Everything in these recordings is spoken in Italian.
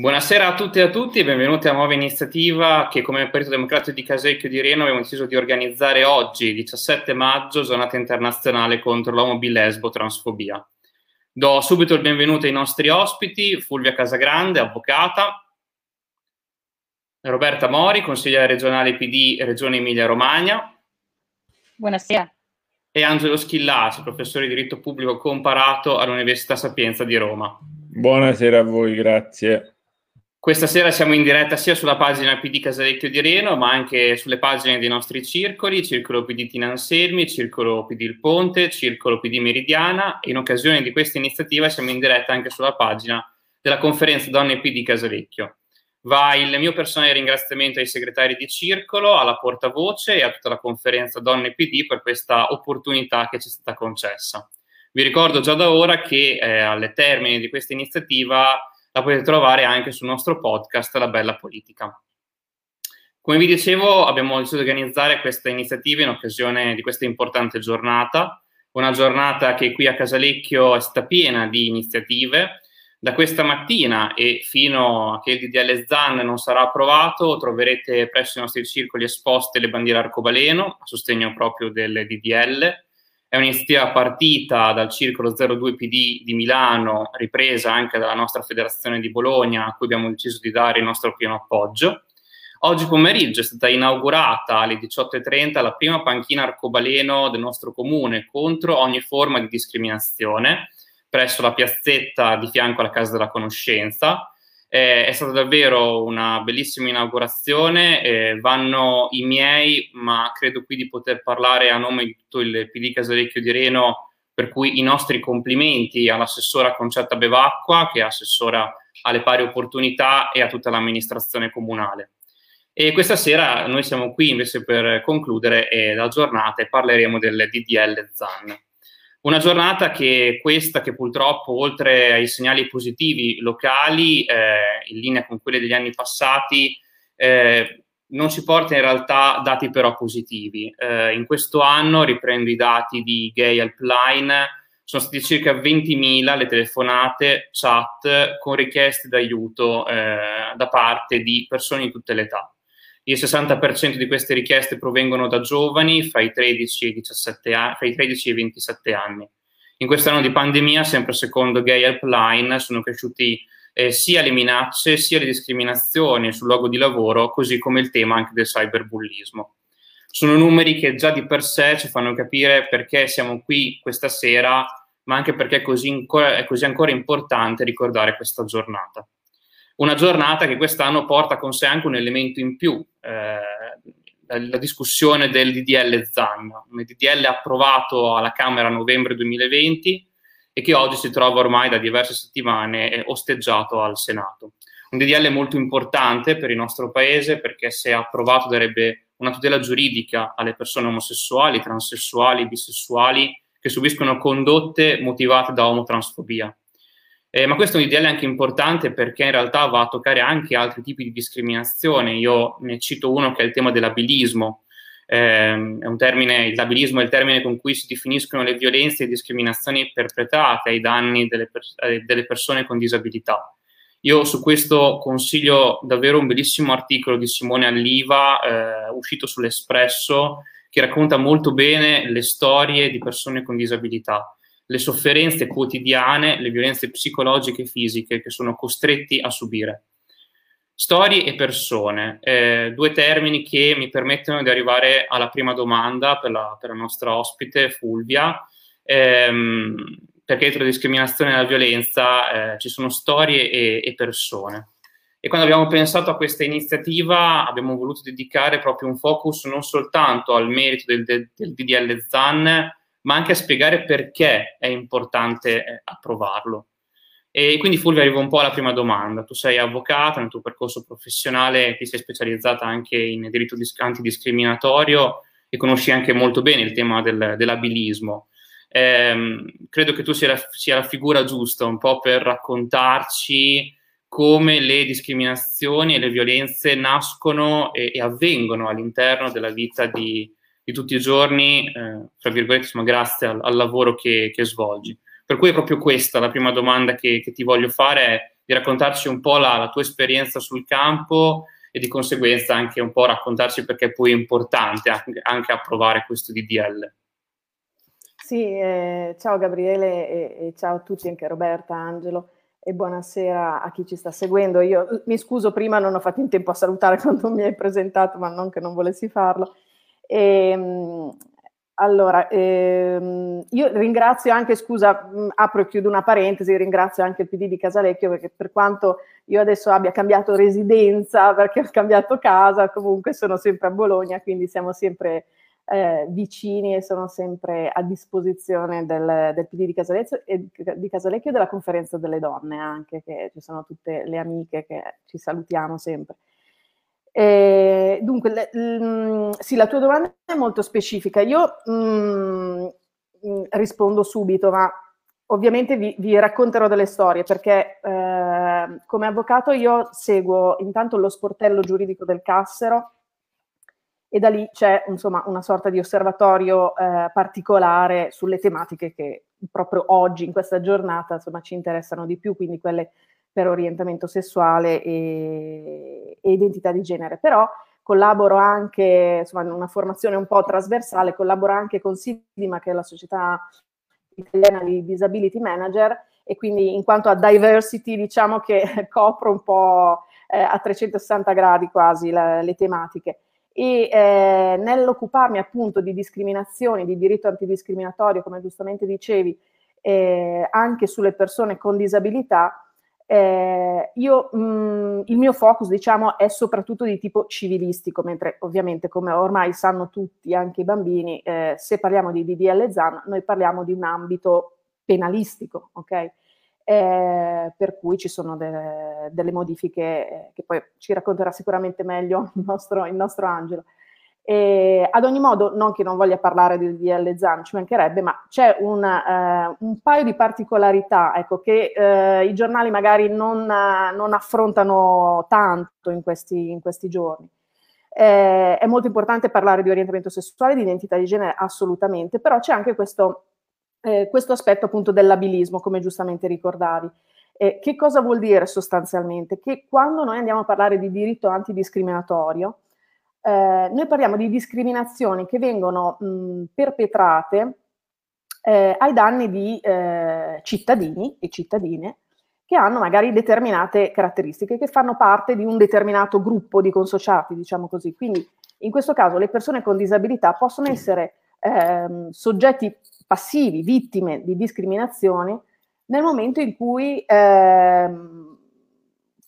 Buonasera a tutti e a tutti e benvenuti a una nuova iniziativa che come Partito Democratico di Casecchio di Reno abbiamo deciso di organizzare oggi, 17 maggio, giornata internazionale contro l'omobilesbo transfobia. Do subito il benvenuto ai nostri ospiti, Fulvia Casagrande, avvocata, Roberta Mori, consigliere regionale PD Regione Emilia-Romagna. Buonasera. E Angelo Schillaci, professore di diritto pubblico comparato all'Università Sapienza di Roma. Buonasera a voi, grazie. Questa sera siamo in diretta sia sulla pagina PD Casalecchio di Reno, ma anche sulle pagine dei nostri circoli, Circolo PD Tinanselmi, Circolo PD Il Ponte, Circolo PD Meridiana. In occasione di questa iniziativa siamo in diretta anche sulla pagina della conferenza Donne PD Casalecchio. Va il mio personale ringraziamento ai segretari di Circolo, alla portavoce e a tutta la conferenza Donne PD per questa opportunità che ci è stata concessa. Vi ricordo già da ora che eh, alle termini di questa iniziativa la potete trovare anche sul nostro podcast La Bella Politica. Come vi dicevo, abbiamo deciso di organizzare questa iniziativa in occasione di questa importante giornata, una giornata che qui a Casalecchio è stata piena di iniziative. Da questa mattina e fino a che il DDL ZAN non sarà approvato, troverete presso i nostri circoli esposte le bandiere arcobaleno a sostegno proprio del DDL è un'iniziativa partita dal Circolo 02 PD di Milano, ripresa anche dalla nostra federazione di Bologna, a cui abbiamo deciso di dare il nostro pieno appoggio. Oggi pomeriggio è stata inaugurata alle 18.30 la prima panchina arcobaleno del nostro comune contro ogni forma di discriminazione presso la piazzetta di fianco alla Casa della Conoscenza. Eh, è stata davvero una bellissima inaugurazione, eh, vanno i miei, ma credo qui di poter parlare a nome di tutto il PD Casalecchio di Reno, per cui i nostri complimenti all'assessora Concetta Bevacqua, che è assessora alle pari opportunità, e a tutta l'amministrazione comunale. E questa sera noi siamo qui invece per concludere eh, la giornata e parleremo del DDL ZAN. Una giornata che questa, che purtroppo oltre ai segnali positivi locali, eh, in linea con quelli degli anni passati, eh, non ci porta in realtà dati però positivi. Eh, in questo anno, riprendo i dati di Gay Helpline, sono state circa 20.000 le telefonate, chat con richieste d'aiuto eh, da parte di persone di tutte le età. Il 60% di queste richieste provengono da giovani fra i 13 e i, 17 anni, fra i 13 e i 27 anni. In quest'anno di pandemia, sempre secondo Gay Helpline, sono cresciuti eh, sia le minacce sia le discriminazioni sul luogo di lavoro, così come il tema anche del cyberbullismo. Sono numeri che già di per sé ci fanno capire perché siamo qui questa sera, ma anche perché è così, ancora, è così ancora importante ricordare questa giornata una giornata che quest'anno porta con sé anche un elemento in più, eh, la discussione del DDL ZAN, un DDL approvato alla Camera a novembre 2020 e che oggi si trova ormai da diverse settimane eh, osteggiato al Senato. Un DDL molto importante per il nostro Paese perché se approvato darebbe una tutela giuridica alle persone omosessuali, transessuali, bisessuali che subiscono condotte motivate da omotransfobia. Eh, ma questo è un DDL anche importante perché in realtà va a toccare anche altri tipi di discriminazione. Io ne cito uno che è il tema dell'abilismo. Eh, termine, l'abilismo è il termine con cui si definiscono le violenze e discriminazioni perpetrate ai danni delle, eh, delle persone con disabilità. Io su questo consiglio davvero un bellissimo articolo di Simone Alliva, eh, uscito sull'Espresso, che racconta molto bene le storie di persone con disabilità le sofferenze quotidiane, le violenze psicologiche e fisiche che sono costretti a subire. Storie e persone, eh, due termini che mi permettono di arrivare alla prima domanda per la, per la nostra ospite Fulvia, ehm, perché dietro la discriminazione e la violenza eh, ci sono storie e, e persone. E quando abbiamo pensato a questa iniziativa abbiamo voluto dedicare proprio un focus non soltanto al merito del, del, del DDL ZAN, ma anche a spiegare perché è importante eh, approvarlo. E quindi Fulvia arrivo un po' alla prima domanda. Tu sei avvocata, nel tuo percorso professionale ti sei specializzata anche in diritto antidiscriminatorio e conosci anche molto bene il tema del, dell'abilismo. Eh, credo che tu sia la, sia la, figura giusta un po' per raccontarci come le discriminazioni e le violenze nascono e, e avvengono all'interno della vita di, di tutti i giorni, eh, tra virgolette, insomma, grazie al, al lavoro che, che, svolgi. Per cui è proprio questa la prima domanda che, che, ti voglio fare, è di raccontarci un po' la, la tua esperienza sul campo e di conseguenza anche un po' raccontarci perché poi è importante anche, anche approvare questo DDL. Sì, eh, ciao Gabriele e, e, ciao a tutti, anche Roberta, Angelo e buonasera a chi ci sta seguendo. Io mi scuso prima, non ho fatto in tempo a salutare quando mi hai presentato, ma non che non volessi farlo. E, ehm, allora, ehm, io ringrazio anche, scusa, mh, apro e chiudo una parentesi, ringrazio anche il PD di Casalecchio perché per quanto io adesso abbia cambiato residenza, perché ho cambiato casa, comunque sono sempre a Bologna, quindi siamo sempre eh, vicini e sono sempre a disposizione del, del PD di Casalecchio, e, di Casalecchio e della conferenza delle donne anche, che ci sono tutte le amiche che ci salutiamo sempre. Eh, dunque, le, l, sì, la tua domanda è molto specifica. Io mh, mm, mm, rispondo subito, ma ovviamente vi, vi, racconterò delle storie perché eh, come avvocato io seguo intanto lo sportello giuridico del Cassero e da lì c'è insomma una sorta di osservatorio eh, particolare sulle tematiche che proprio oggi, in questa giornata, insomma, ci interessano di più, quindi quelle per orientamento sessuale e, e identità di genere. Però collaboro anche, insomma, in una formazione un po' trasversale, collaboro anche con SIDIMA, che è la società italiana di disability manager, e quindi in quanto a diversity diciamo che copro un po' eh, a 360 gradi quasi la, le tematiche. E eh, nell'occuparmi appunto di discriminazioni, di diritto antidiscriminatorio, come giustamente dicevi, eh, anche sulle persone con disabilità, eh, io, mh, mm, il mio focus, diciamo, è soprattutto di tipo civilistico, mentre ovviamente, come ormai sanno tutti, anche i bambini, eh, se parliamo di DDL ZAN, noi parliamo di un ambito penalistico, ok? Eh, per cui ci sono de- delle modifiche eh, che poi ci racconterà sicuramente meglio il nostro, il nostro Angelo. E ad ogni modo, non che non voglia parlare del DL ZAN, ci mancherebbe, ma c'è una, eh, un paio di particolarità ecco, che eh, i giornali magari non, non affrontano tanto in questi, in questi giorni. Eh, è molto importante parlare di orientamento sessuale, di identità di genere, assolutamente, però c'è anche questo, eh, questo aspetto appunto dell'abilismo, come giustamente ricordavi. che cosa vuol dire sostanzialmente? Che quando noi andiamo a parlare di diritto antidiscriminatorio, eh, noi parliamo di discriminazioni che vengono mh, perpetrate eh, ai danni di eh, cittadini e cittadine che hanno magari determinate caratteristiche, che fanno parte di un determinato gruppo di consociati, diciamo così. Quindi in questo caso le persone con disabilità possono essere ehm, soggetti passivi, vittime di discriminazioni, nel momento in cui ehm,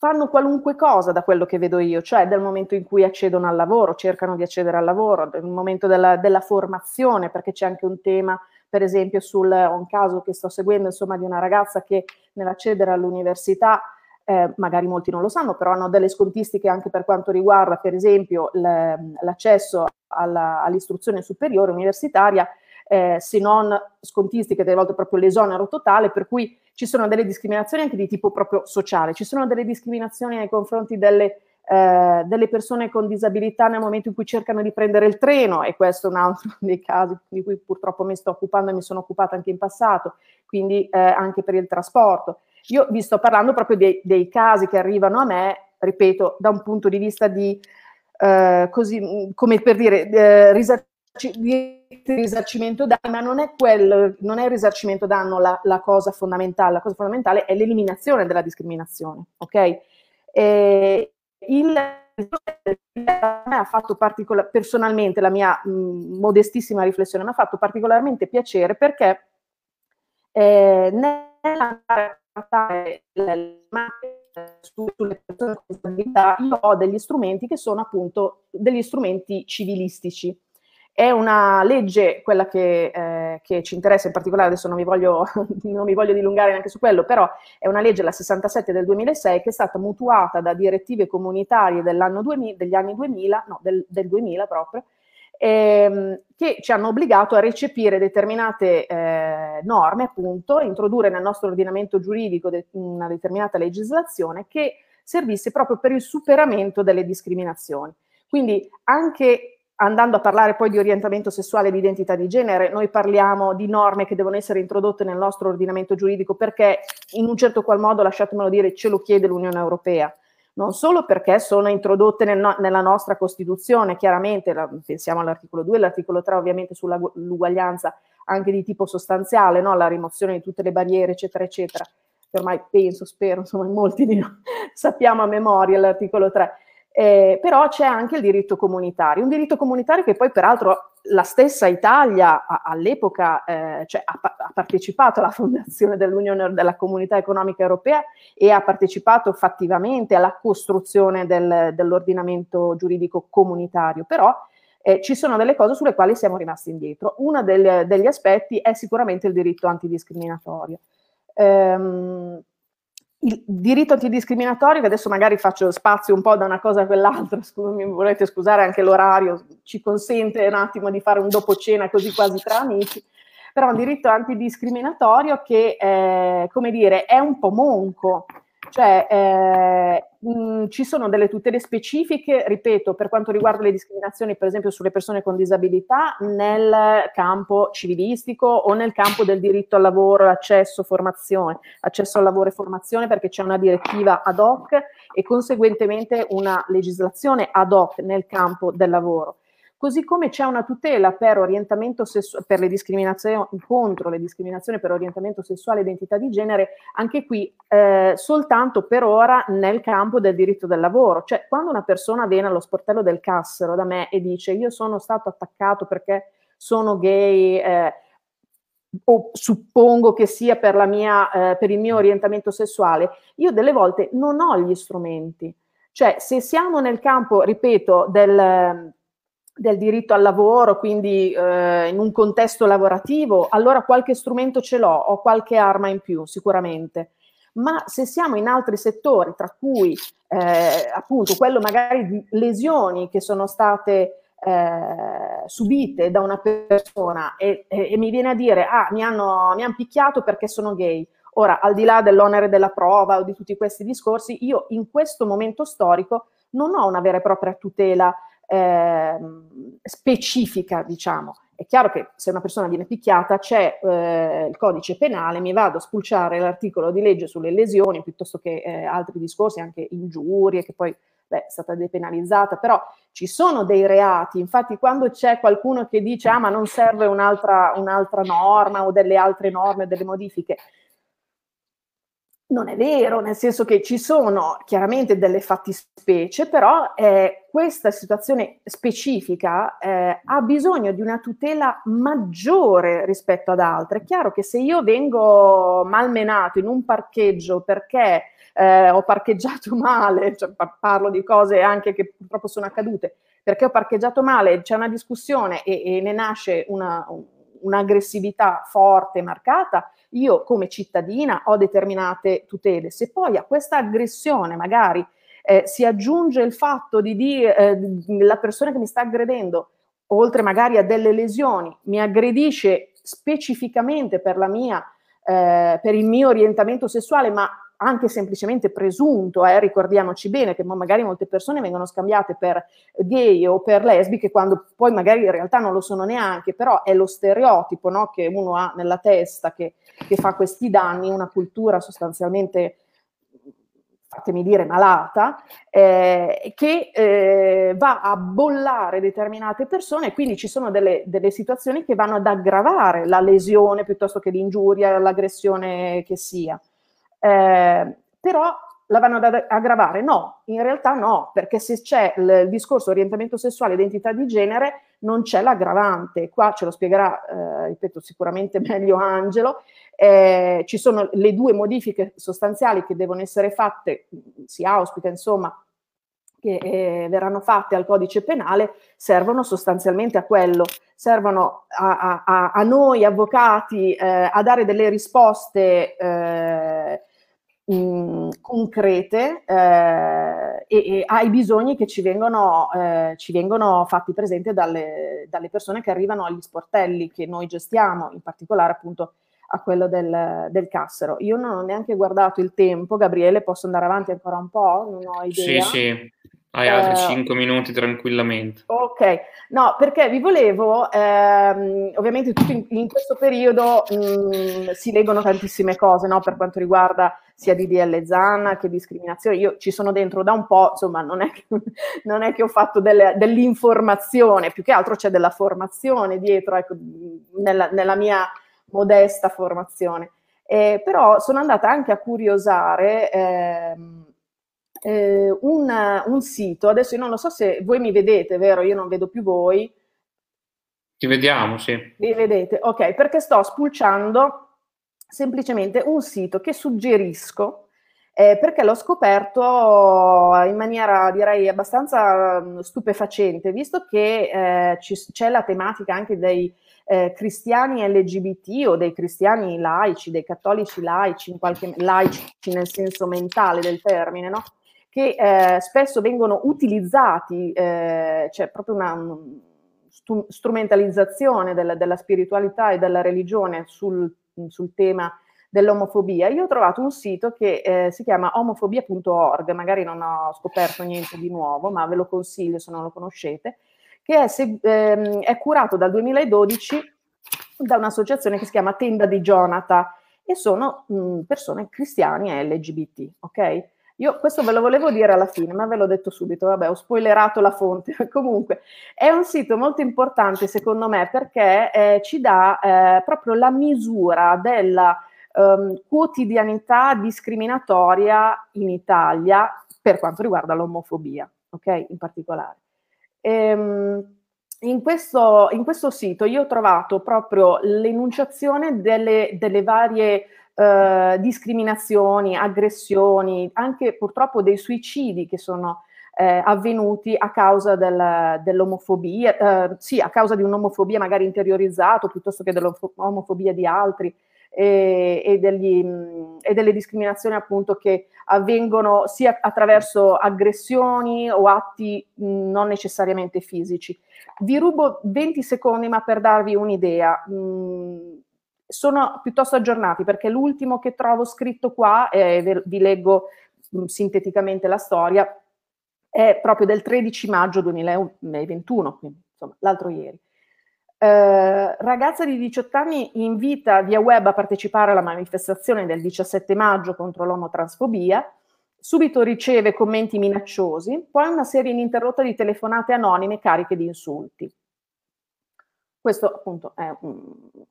fanno qualunque cosa da quello che vedo io, cioè dal momento in cui accedono al lavoro, cercano di accedere al lavoro, nel momento della, della formazione, perché c'è anche un tema, per esempio, sul un caso che sto seguendo, insomma, di una ragazza che nell'accedere all'università, eh, magari molti non lo sanno, però hanno delle scontistiche anche per quanto riguarda, per esempio, l'accesso alla, all'istruzione superiore universitaria, eh, se non scontistiche, delle volte proprio l'esonero totale, per cui ci sono delle discriminazioni anche di tipo proprio sociale, ci sono delle discriminazioni nei confronti delle, eh, delle persone con disabilità nel momento in cui cercano di prendere il treno e questo è un altro dei casi di cui purtroppo mi sto occupando e mi sono occupata anche in passato, quindi eh, anche per il trasporto. Io vi sto parlando proprio dei, dei, casi che arrivano a me, ripeto, da un punto di vista di, eh, così, come per dire, eh, risarcimento di risarcimento danni, ma non è, quel, non è il risarcimento danno la, la, cosa fondamentale, la cosa fondamentale è l'eliminazione della discriminazione, ok? E il ha fatto particolar- personalmente la mia mh, modestissima riflessione mi ha fatto particolarmente piacere perché eh, nell'andare a trattare sulle persone con disabilità io ho degli strumenti che sono appunto degli strumenti civilistici è una legge, quella che, eh, che, ci interessa in particolare, adesso non mi, voglio, non mi, voglio, dilungare neanche su quello, però è una legge, la 67 del 2006, che è stata mutuata da direttive comunitarie 2000, degli anni 2000, no, del, del 2000 proprio, ehm, che ci hanno obbligato a recepire determinate eh, norme, appunto, introdurre nel nostro ordinamento giuridico de- una determinata legislazione che servisse proprio per il superamento delle discriminazioni. Quindi anche andando a parlare poi di orientamento sessuale e di identità di genere, noi parliamo di norme che devono essere introdotte nel nostro ordinamento giuridico perché in un certo qual modo, lasciatemelo dire, ce lo chiede l'Unione Europea. Non solo perché sono introdotte nel no, nella nostra Costituzione, chiaramente, la, pensiamo all'articolo 2 e all'articolo 3 ovviamente sull'uguaglianza anche di tipo sostanziale, no? la rimozione di tutte le barriere, eccetera, eccetera. Ormai penso, spero, insomma, molti di noi sappiamo a memoria l'articolo 3 eh, però c'è anche il diritto comunitario, un diritto comunitario che poi peraltro la stessa Italia a, all'epoca eh, cioè, ha, ha, partecipato alla fondazione dell'Unione della Comunità Economica Europea e ha partecipato fattivamente alla costruzione del, dell'ordinamento giuridico comunitario, però eh, ci sono delle cose sulle quali siamo rimasti indietro. Uno degli aspetti è sicuramente il diritto antidiscriminatorio. Ehm, il diritto antidiscriminatorio, che adesso magari faccio spazio un po' da una cosa a quell'altra, mi volete scusare anche l'orario, ci consente un attimo di fare un dopo cena così quasi tra amici, però un diritto antidiscriminatorio che, eh, come dire, è un po' monco, cioè, eh, mh, ci sono delle tutele specifiche, ripeto, per quanto riguarda le discriminazioni, per esempio sulle persone con disabilità, nel campo civilistico o nel campo del diritto al lavoro, accesso, formazione, accesso al lavoro e formazione, perché c'è una direttiva ad hoc e conseguentemente una legislazione ad hoc nel campo del lavoro. Così come c'è una tutela per sessuale, per le discriminazioni, contro le discriminazioni per orientamento sessuale e identità di genere, anche qui eh, soltanto per ora nel campo del diritto del lavoro. Cioè, quando una persona viene allo sportello del Cassero da me e dice io sono stato attaccato perché sono gay, eh, o suppongo che sia per, mia, eh, per il mio orientamento sessuale, io delle volte non ho gli strumenti. Cioè, se siamo nel campo, ripeto, del del diritto al lavoro, quindi eh, in un contesto lavorativo, allora qualche strumento ce l'ho, ho qualche arma in più sicuramente. Ma se siamo in altri settori, tra cui eh, appunto quello magari di lesioni che sono state eh, subite da una persona e, e, e, mi viene a dire, ah, mi hanno, mi hanno picchiato perché sono gay. Ora, al di là dell'onere della prova o di tutti questi discorsi, io in questo momento storico non ho una vera e propria tutela eh, specifica, diciamo. È chiaro che se una persona viene picchiata c'è eh, il codice penale, mi vado a spulciare l'articolo di legge sulle lesioni piuttosto che eh, altri discorsi, anche ingiurie, che poi beh, è stata depenalizzata, però ci sono dei reati, infatti quando c'è qualcuno che dice ah ma non serve un'altra, un'altra norma o delle altre norme, delle modifiche, non è vero, nel senso che ci sono chiaramente delle fattispecie, però eh, questa situazione specifica eh, ha bisogno di una tutela maggiore rispetto ad altre. È chiaro che se io vengo malmenato in un parcheggio perché eh, ho parcheggiato male, cioè, parlo di cose anche che purtroppo sono accadute, perché ho parcheggiato male, c'è una discussione e, e ne nasce una, un'aggressività forte, marcata, io come cittadina ho determinate tutele. Se poi a questa aggressione magari eh, si aggiunge il fatto di dire eh, la persona che mi sta aggredendo, oltre magari a delle lesioni, mi aggredisce specificamente per, la mia, eh, per il mio orientamento sessuale, ma anche semplicemente presunto, eh, ricordiamoci bene che magari molte persone vengono scambiate per gay o per lesbiche quando poi magari in realtà non lo sono neanche, però è lo stereotipo no, che uno ha nella testa che, che fa questi danni, una cultura sostanzialmente fatemi dire, malata, eh, che eh, va a bollare determinate persone e quindi ci sono delle, delle, situazioni che vanno ad aggravare la lesione piuttosto che l'ingiuria, l'aggressione che sia. Eh, però la vanno ad aggravare? No, in realtà no, perché se c'è il discorso orientamento sessuale, identità di genere, non c'è l'aggravante. Qua ce lo spiegherà, eh, ripeto, sicuramente meglio Angelo. Eh, ci sono le due modifiche sostanziali che devono essere fatte, si auspica insomma, che eh, verranno fatte al codice penale, servono sostanzialmente a quello, servono a, a, a noi avvocati eh, a dare delle risposte eh, mh, concrete eh, e, e, ai bisogni che ci vengono, eh, ci vengono fatti presenti dalle, dalle, persone che arrivano agli sportelli che noi gestiamo, in particolare appunto a quello del, del Cassero. Io non ho neanche guardato il tempo, Gabriele, posso andare avanti ancora un po'? Non ho idea. Sì, sì. Hai altri 5 uh, minuti tranquillamente. Ok, no, perché vi volevo, ehm, ovviamente tutto in, in questo periodo mh, mm, si leggono tantissime cose, no, per quanto riguarda sia DDL ZAN che discriminazione. Io ci sono dentro da un po', insomma, non è che, non è che ho fatto delle, dell'informazione, più che altro c'è della formazione dietro, ecco, nella, nella mia modesta formazione. Eh, però sono andata anche a curiosare... Ehm, eh, un, un, sito, adesso io non lo so se voi mi vedete, vero? Io non vedo più voi. Ti vediamo, sì. Mi vedete, ok, perché sto spulciando semplicemente un sito che suggerisco eh, perché l'ho scoperto in maniera direi abbastanza mm, stupefacente, visto che eh, ci, c'è la tematica anche dei eh, cristiani LGBT o dei cristiani laici, dei cattolici laici, in qualche, laici nel senso mentale del termine, no? Che eh, spesso vengono utilizzati, eh, c'è proprio una stu- strumentalizzazione della, della, spiritualità e della religione sul, sul, tema dell'omofobia. Io ho trovato un sito che eh, si chiama omofobia.org, magari non ho scoperto niente di nuovo, ma ve lo consiglio se non lo conoscete, che è, se, ehm, è curato dal 2012 da un'associazione che si chiama Tenda di Jonathan e sono mh, persone cristiane LGBT, ok? Io questo ve lo volevo dire alla fine, ma ve l'ho detto subito, vabbè, ho spoilerato la fonte. Comunque, è un sito molto importante secondo me perché eh, ci dà eh, proprio la misura della um, quotidianità discriminatoria in Italia per quanto riguarda l'omofobia, ok? In particolare. Ehm, in questo, in questo, sito io ho trovato proprio l'enunciazione delle, delle varie eh, discriminazioni, aggressioni, anche purtroppo dei suicidi che sono eh, avvenuti a causa del, dell'omofobia, eh, sì, a causa di un'omofobia magari interiorizzato piuttosto che dell'omofobia di altri e, e, degli, e, delle discriminazioni appunto che avvengono sia attraverso aggressioni o atti non necessariamente fisici. Vi rubo 20 secondi ma per darvi un'idea. Mh, sono piuttosto aggiornati perché l'ultimo che trovo scritto qua, eh, vi leggo mh, sinteticamente la storia, è proprio del 13 maggio 2021, quindi insomma l'altro ieri. Eh, ragazza di 18 anni invita via web a partecipare alla manifestazione del 17 maggio contro l'omotransfobia, subito riceve commenti minacciosi, poi una serie ininterrotta di telefonate anonime cariche di insulti. Questo appunto è un,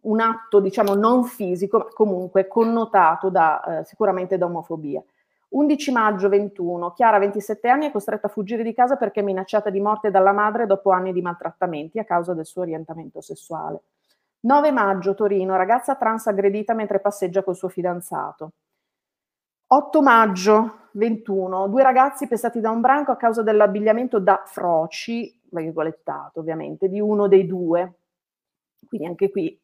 un atto, diciamo, non fisico, ma comunque connotato da, eh, sicuramente da omofobia. 11 maggio 21, Chiara, 27 anni, è costretta a fuggire di casa perché è minacciata di morte dalla madre dopo anni di maltrattamenti a causa del suo orientamento sessuale. 9 maggio, Torino, ragazza trans aggredita mentre passeggia col suo fidanzato. 8 maggio 21, due ragazzi pestati da un branco a causa dell'abbigliamento da froci, virgolettato ovviamente, di uno dei due. Quindi anche qui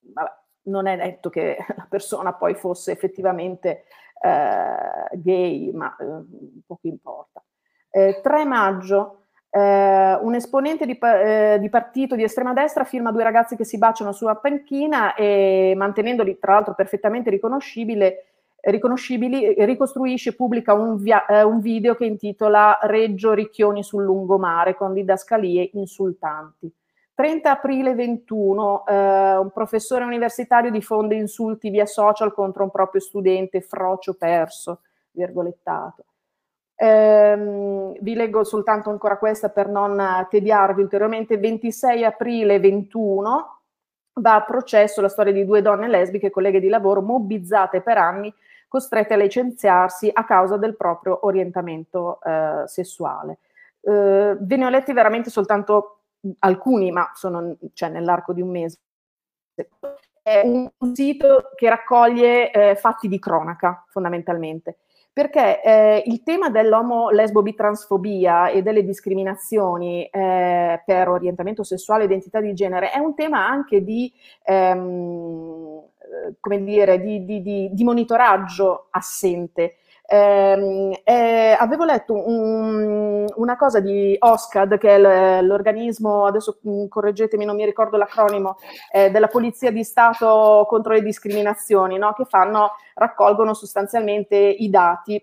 vabbè, non è detto che la persona poi fosse effettivamente eh, gay, ma eh, poco importa. Eh, 3 maggio, eh, un esponente di, eh, di, partito di estrema destra firma due ragazzi che si baciano sulla panchina e mantenendoli tra l'altro perfettamente riconoscibili, ricostruisce e pubblica un, via, eh, un video che intitola Reggio Ricchioni sul lungomare con didascalie insultanti. 30 aprile 21, eh, un professore universitario diffonde insulti via social contro un proprio studente, frocio perso, virgolettato. Eh, vi leggo soltanto ancora questa per non tediarvi ulteriormente. 26 aprile 21 va a processo la storia di due donne lesbiche, colleghe di lavoro, mobbizzate per anni, costrette a licenziarsi a causa del proprio orientamento eh, sessuale. Eh, ve ne ho letti veramente soltanto alcuni, ma sono cioè, nell'arco di un mese. È un, sito che raccoglie eh, fatti di cronaca, fondamentalmente, perché eh, il tema dell'omo lesbo bitransfobia e delle discriminazioni eh, per orientamento sessuale e identità di genere è un tema anche di, ehm, dire, di, di, di monitoraggio assente. Eh, eh, avevo letto un, una cosa di OSCAD, che è l'organismo, adesso mm, correggetemi, non mi ricordo l'acronimo, eh, della Polizia di Stato contro le discriminazioni, no? che fanno, raccolgono sostanzialmente i dati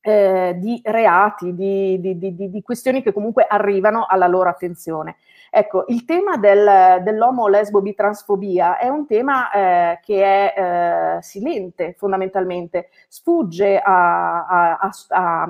eh, di reati, di, di, di, di, questioni che comunque arrivano alla loro attenzione. Ecco, il tema del, dell'omo lesbo bitransfobia è un tema eh, che è eh, silente fondamentalmente, sfugge a, a, a,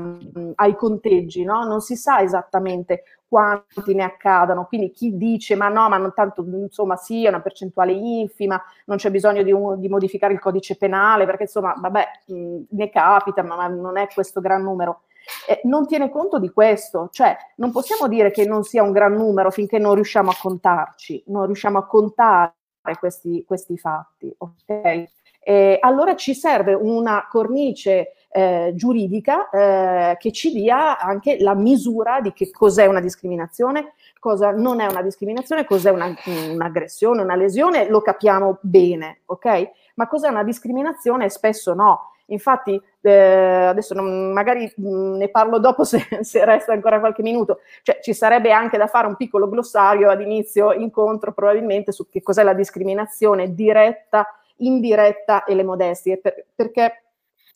ai conteggi, no? non si sa esattamente quanti ne accadano, quindi chi dice ma no, ma non tanto, insomma sì, è una percentuale infima, non c'è bisogno di, un, di modificare il codice penale, perché insomma, vabbè, mh, ne capita, ma, ma, non è questo gran numero. Eh, non tiene conto di questo, cioè non possiamo dire che non sia un gran numero finché non riusciamo a contarci, non riusciamo a contare questi, questi fatti, ok? Eh, allora ci serve una cornice eh, giuridica eh, che ci dia anche la misura di che cos'è una discriminazione, cosa non è una discriminazione, cos'è una, un'aggressione, una lesione, lo capiamo bene, ok? Ma cos'è una discriminazione? Spesso no. Infatti, eh, adesso non, magari mh, ne parlo dopo se, se, resta ancora qualche minuto, cioè ci sarebbe anche da fare un piccolo glossario ad inizio incontro probabilmente su che cos'è la discriminazione diretta, indiretta e le modestie, per, perché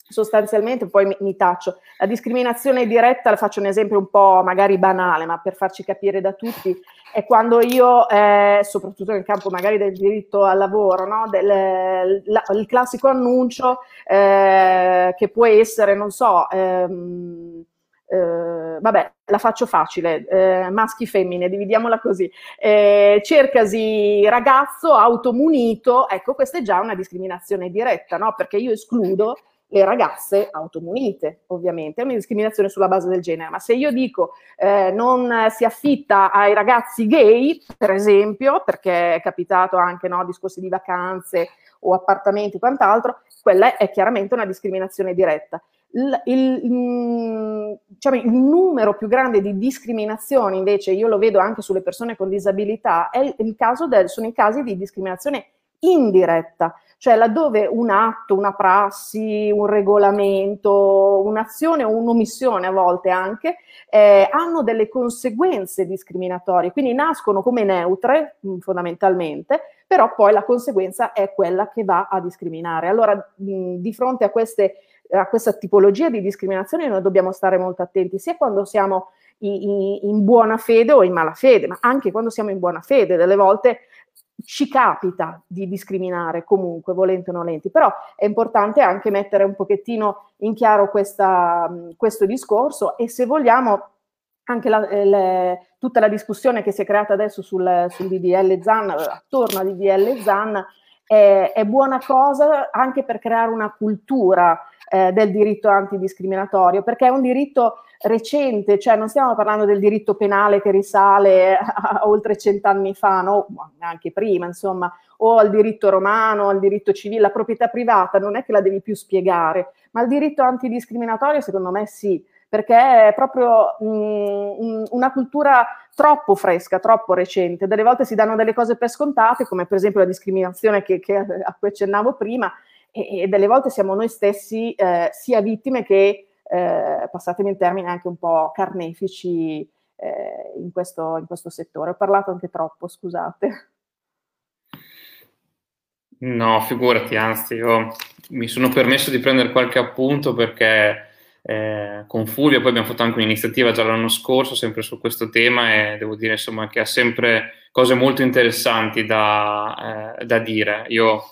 sostanzialmente, poi mi, mi, taccio, la discriminazione diretta, faccio un esempio un po' magari banale, ma per farci capire da tutti, è quando io, eh, soprattutto nel campo magari del diritto al lavoro, no? del, la, il classico annuncio eh, che può essere, non so, ehm, eh, vabbè, la faccio facile, eh, maschi femmine, dividiamola così, eh, cercasi ragazzo automunito, ecco questa è già una discriminazione diretta, no? perché io escludo le ragazze automunite, ovviamente, è una discriminazione sulla base del genere, ma se io dico eh, non si affitta ai ragazzi gay, per esempio, perché è capitato anche no, discorsi di vacanze o appartamenti, quant'altro, quella è chiaramente una discriminazione diretta. Il, il, mm, diciamo, il, numero più grande di discriminazioni, invece, io lo vedo anche sulle persone con disabilità, il del, sono i casi di discriminazione indiretta, cioè laddove un atto, una prassi, un regolamento, un'azione o un'omissione a volte anche eh, hanno delle conseguenze discriminatorie, quindi nascono come neutre mh, fondamentalmente, però poi la conseguenza è quella che va a discriminare. Allora mh, di fronte a, queste, a questa tipologia di discriminazione noi dobbiamo stare molto attenti, sia quando siamo in, in buona fede o in malafede, ma anche quando siamo in buona fede, delle volte ci capita di discriminare comunque, volenti o nolenti, però è importante anche mettere un pochettino in chiaro questa, questo discorso e se vogliamo anche la, eh, le, tutta la discussione che si è creata adesso sul, sul DDL ZAN, attorno al DDL ZAN, è, è, buona cosa anche per creare una cultura eh, del diritto antidiscriminatorio, perché è un diritto recente, cioè non stiamo parlando del diritto penale che risale a, oltre cent'anni fa, no? anche prima, insomma, o al diritto romano, al diritto civile, la proprietà privata non è che la devi più spiegare, ma il diritto antidiscriminatorio secondo me sì, perché è proprio mh, una cultura troppo fresca, troppo recente. Delle volte si danno delle cose per scontate, come per esempio la discriminazione che, che a cui accennavo prima, e, e, delle volte siamo noi stessi eh, sia vittime che eh, passatemi il termine, anche un po' carnefici eh, in, questo, in questo settore. Ho parlato anche troppo, scusate. No, figurati, anzi, io mi sono permesso di prendere qualche appunto perché eh, con Fulvio poi abbiamo fatto anche un'iniziativa già l'anno scorso sempre su questo tema e devo dire insomma che ha sempre cose molto interessanti da, eh, da dire. Io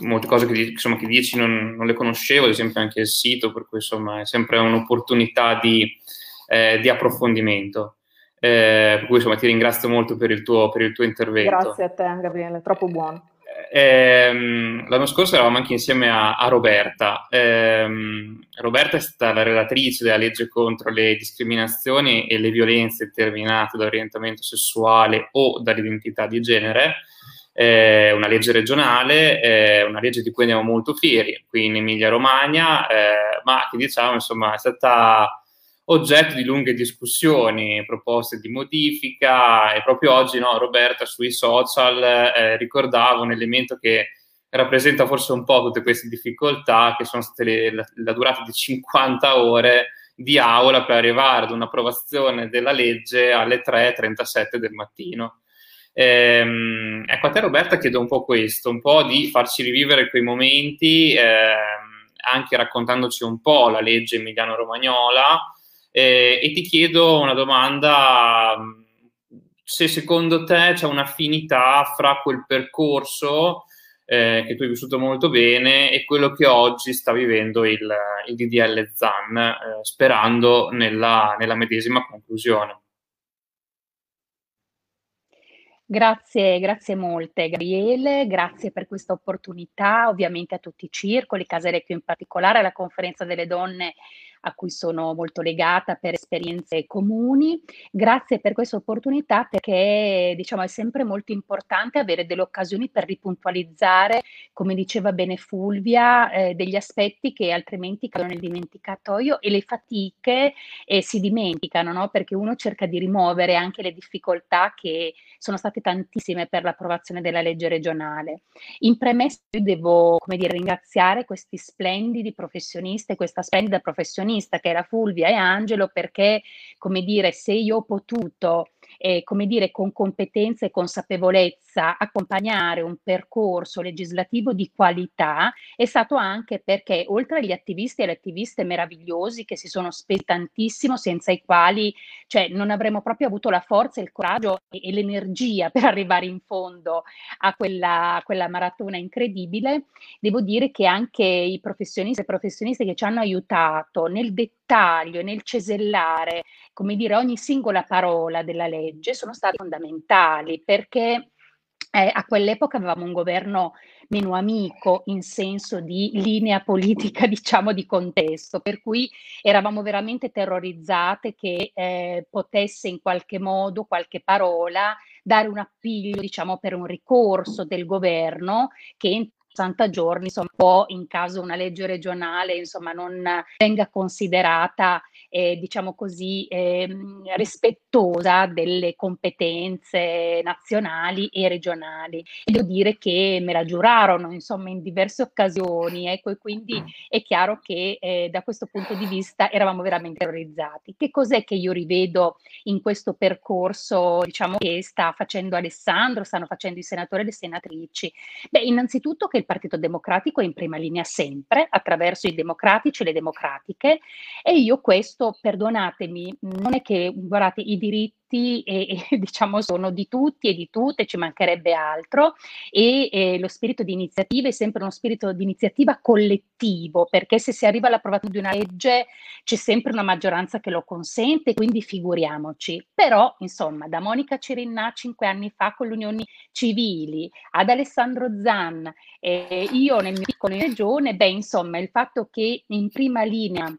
molte cose che, insomma, che dici non, non, le conoscevo, ad esempio anche il sito, per cui insomma è sempre un'opportunità di, eh, di approfondimento. Eh, per cui insomma ti ringrazio molto per il tuo, per il tuo intervento. Grazie a te Gabriele, troppo buono. Eh, l'anno scorso eravamo anche insieme a, a Roberta. Eh, Roberta è stata la relatrice della legge contro le discriminazioni e le violenze determinate dall'orientamento sessuale o dall'identità di genere eh, una legge regionale, eh, una legge di cui andiamo molto fieri qui in Emilia-Romagna, eh, ma che diciamo insomma è stata oggetto di lunghe discussioni, proposte di modifica e proprio oggi no, Roberta sui social eh, ricordava un elemento che rappresenta forse un po' tutte queste difficoltà che sono state le, la, la durata di 50 ore di aula per arrivare ad un'approvazione della legge alle 3.37 del mattino. Ehm, ecco, a te Roberta chiedo un po' questo, un po' di farci rivivere quei momenti, ehm, anche raccontandoci un po' la legge emiliano-romagnola eh, e ti chiedo una domanda, se secondo te c'è un'affinità fra quel percorso eh, che tu hai vissuto molto bene e quello che oggi sta vivendo il, il DDL ZAN, eh, sperando nella, nella medesima conclusione. Grazie, grazie molte Gabriele, grazie per questa opportunità, ovviamente a tutti i circoli, Casarecchio in particolare, alla conferenza delle donne a cui sono molto legata per esperienze comuni. Grazie per questa opportunità perché diciamo è sempre molto importante avere delle occasioni per ripuntualizzare, come diceva bene Fulvia, eh, degli aspetti che altrimenti cadono nel dimenticatoio e le fatiche eh, si dimenticano, no? perché uno cerca di rimuovere anche le difficoltà che sono state tantissime per l'approvazione della legge regionale. In premessa io devo come dire, ringraziare questi splendidi professionisti, questa splendida professionista protagonista che era Fulvia e Angelo perché, come dire, se io ho potuto eh, come dire, con competenza e consapevolezza accompagnare un percorso legislativo di qualità è stato anche perché oltre agli attivisti e alle attiviste meravigliosi che si sono spesi tantissimo, senza i quali cioè, non avremmo proprio avuto la forza, il coraggio e, e l'energia per arrivare in fondo a quella, a quella maratona incredibile, devo dire che anche i professionisti e professioniste che ci hanno aiutato nel dettaglio e nel cesellare, come dire, ogni singola parola della legge sono stati fondamentali perché eh, a quell'epoca avevamo un governo meno amico in senso di linea politica, diciamo, di contesto, per cui eravamo veramente terrorizzate che eh, potesse in qualche modo, qualche parola, dare un appiglio, diciamo, per un ricorso del governo che 60 giorni, insomma, può in caso una legge regionale, insomma, non venga considerata eh, diciamo così, eh, rispettosa delle competenze nazionali e regionali. Devo dire che me la giurarono, insomma, in diverse occasioni, ecco, e quindi è chiaro che eh, da questo punto di vista eravamo veramente terrorizzati. Che cos'è che io rivedo in questo percorso, diciamo, che sta facendo Alessandro, stanno facendo i senatori e le senatrici? Beh, innanzitutto che il Partito Democratico è in prima linea sempre, attraverso i democratici e le democratiche, e io questo perdonatemi, non è che, guardate, i diritti e, e, diciamo sono di tutti e di tutte, ci mancherebbe altro e, e lo spirito di iniziativa è sempre uno spirito di iniziativa collettivo, perché se si arriva all'approvazione di una legge c'è sempre una maggioranza che lo consente, quindi figuriamoci. Però, insomma, da Monica Cirinnà cinque anni fa con le unioni civili, ad Alessandro Zan, eh, io nel mio piccolo regione, beh, insomma, il fatto che in prima linea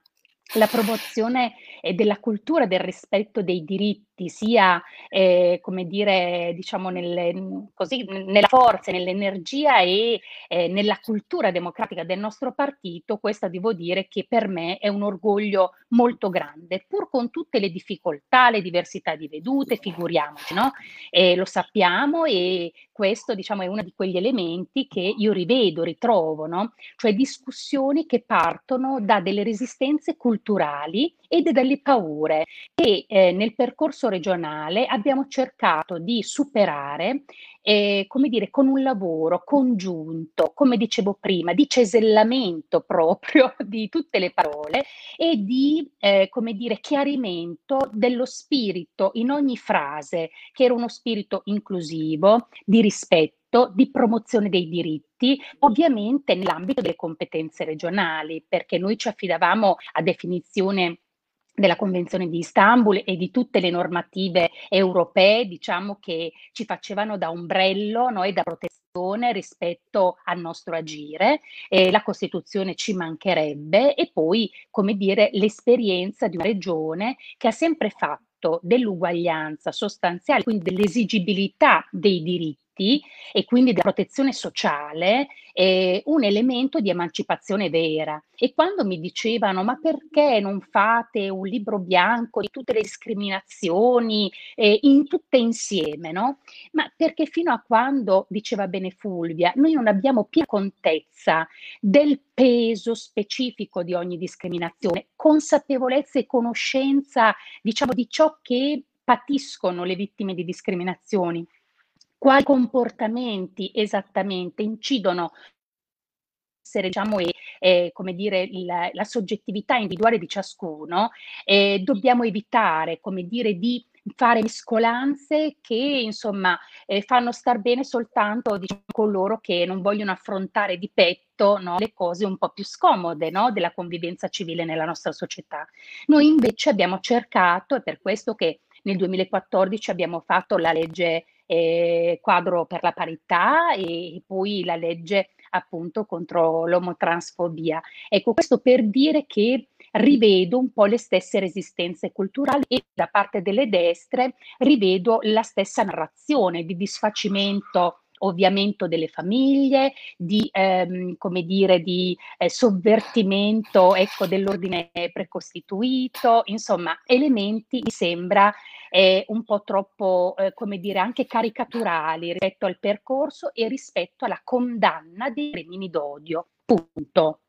la promozione della cultura del rispetto dei diritti, sia eh, come dire, diciamo, nelle, così, nella forza, nell'energia e eh, nella cultura democratica del nostro partito, questa devo dire che per me è un orgoglio molto grande, pur con tutte le difficoltà, le diversità di vedute, figuriamoci, no? Eh, lo sappiamo e questo diciamo è uno di quegli elementi che io rivedo, ritrovo, no? Cioè discussioni che partono da delle resistenze culturali e dalle paure che eh, nel percorso regionale abbiamo cercato di superare eh, come dire, con un lavoro congiunto, come dicevo prima, di cesellamento proprio di tutte le parole e di, eh, come dire, chiarimento dello spirito in ogni frase, che era uno spirito inclusivo, di rispetto, di promozione dei diritti, ovviamente nell'ambito delle competenze regionali, perché noi ci affidavamo a definizione della Convenzione di Istanbul e di tutte le normative europee, diciamo che ci facevano da ombrello no, e da protezione rispetto al nostro agire. Eh, la Costituzione ci mancherebbe e poi, come dire, l'esperienza di una regione che ha sempre fatto dell'uguaglianza sostanziale, quindi dell'esigibilità dei diritti diritti e quindi della protezione sociale eh, un elemento di emancipazione vera. E quando mi dicevano ma perché non fate un libro bianco di tutte le discriminazioni eh, in tutte insieme, no? Ma perché fino a quando, diceva bene Fulvia, noi non abbiamo piena contezza del peso specifico di ogni discriminazione, consapevolezza e conoscenza, diciamo, di ciò che patiscono le vittime di discriminazioni quali comportamenti esattamente incidono essere diciamo, e eh, come dire, la, la, soggettività individuale di ciascuno, eh, dobbiamo evitare, come dire, di fare mescolanze che insomma eh, fanno star bene soltanto diciamo, coloro che non vogliono affrontare di petto no, le cose un po' più scomode no, della convivenza civile nella nostra società. Noi invece abbiamo cercato, è per questo che nel 2014 abbiamo fatto la legge eh, quadro per la parità e, e poi la legge appunto contro l'omotransfobia. Ecco, questo per dire che rivedo un po' le stesse resistenze culturali e da parte delle destre rivedo la stessa narrazione di disfacimento ovviamento delle famiglie, di, ehm, come dire, di eh, sovvertimento ecco, dell'ordine precostituito, insomma, elementi mi sembra eh, un po' troppo, eh, come dire, anche caricaturali rispetto al percorso e rispetto alla condanna dei crimini d'odio. Punto.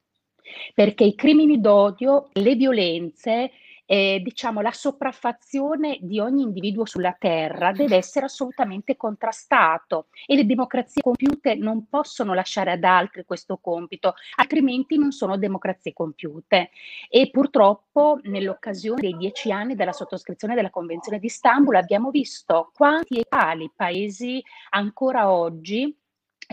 Perché i crimini d'odio, le violenze eh, diciamo, la sopraffazione di ogni individuo sulla terra deve essere assolutamente contrastato e le democrazie compiute non possono lasciare ad altri questo compito, altrimenti non sono democrazie compiute. E purtroppo nell'occasione dei dieci anni della sottoscrizione della Convenzione di Istanbul abbiamo visto quanti e quali paesi ancora oggi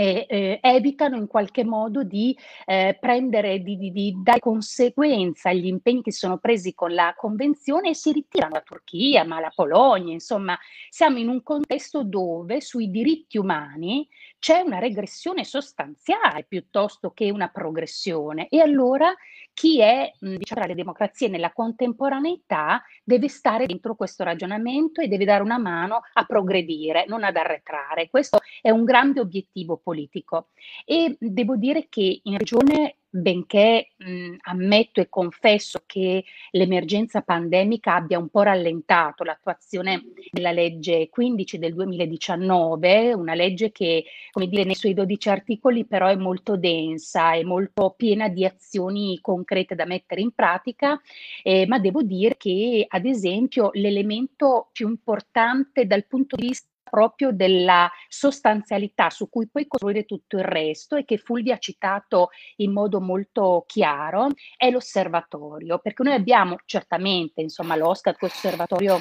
eh, eh, evitano in qualche modo di eh, prendere, di, di, di, dare conseguenza agli impegni che sono presi con la Convenzione e si ritirano la Turchia, ma la Polonia, insomma, siamo in un contesto dove sui diritti umani c'è una regressione sostanziale piuttosto che una progressione. E allora chi è diciamo, tra le democrazie nella contemporaneità deve stare dentro questo ragionamento e deve dare una mano a progredire, non ad arretrare. Questo è un grande obiettivo politico. E devo dire che in regione benché mh, ammetto e confesso che l'emergenza pandemica abbia un po' rallentato l'attuazione della legge 15 del 2019, una legge che, come dire, nei suoi 12 articoli però è molto densa, è molto piena di azioni concrete da mettere in pratica, eh, ma devo dire che, ad esempio, l'elemento più importante dal punto di vista proprio della sostanzialità su cui poi costruire tutto il resto e che Fulvia ha citato in modo molto chiaro è l'osservatorio, perché noi abbiamo certamente, insomma, l'OSCAT, osservatorio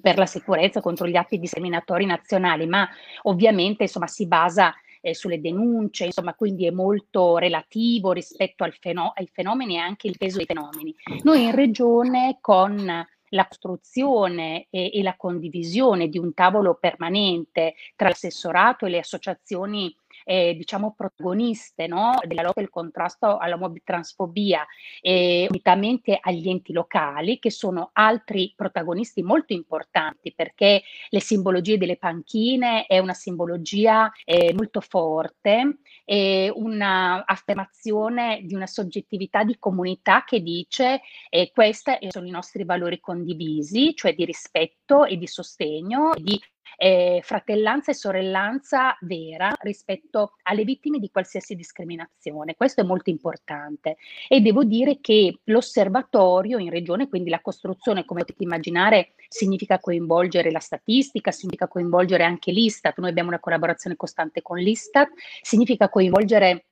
per la sicurezza contro gli atti discriminatori nazionali, ma ovviamente insomma, si basa eh, sulle denunce, insomma, quindi è molto relativo rispetto feno- ai fenomeni e anche il peso dei fenomeni. Noi in regione con la costruzione e, e la condivisione di un tavolo permanente tra l'assessorato e le associazioni eh, diciamo protagoniste no? della lotta e del contrasto alla transfobia eh, unitamente agli enti locali che sono altri protagonisti molto importanti perché le simbologie delle panchine è una simbologia eh, molto forte e un'affermazione di una soggettività di comunità che dice eh, questi sono i nostri valori condivisi, cioè di rispetto e di sostegno, di eh, fratellanza e sorellanza vera rispetto alle vittime di qualsiasi discriminazione. Questo è molto importante. E devo dire che l'osservatorio in regione, quindi la costruzione, come potete immaginare, significa coinvolgere la statistica, significa coinvolgere anche l'Istat, noi abbiamo una collaborazione costante con l'Istat, significa coinvolgere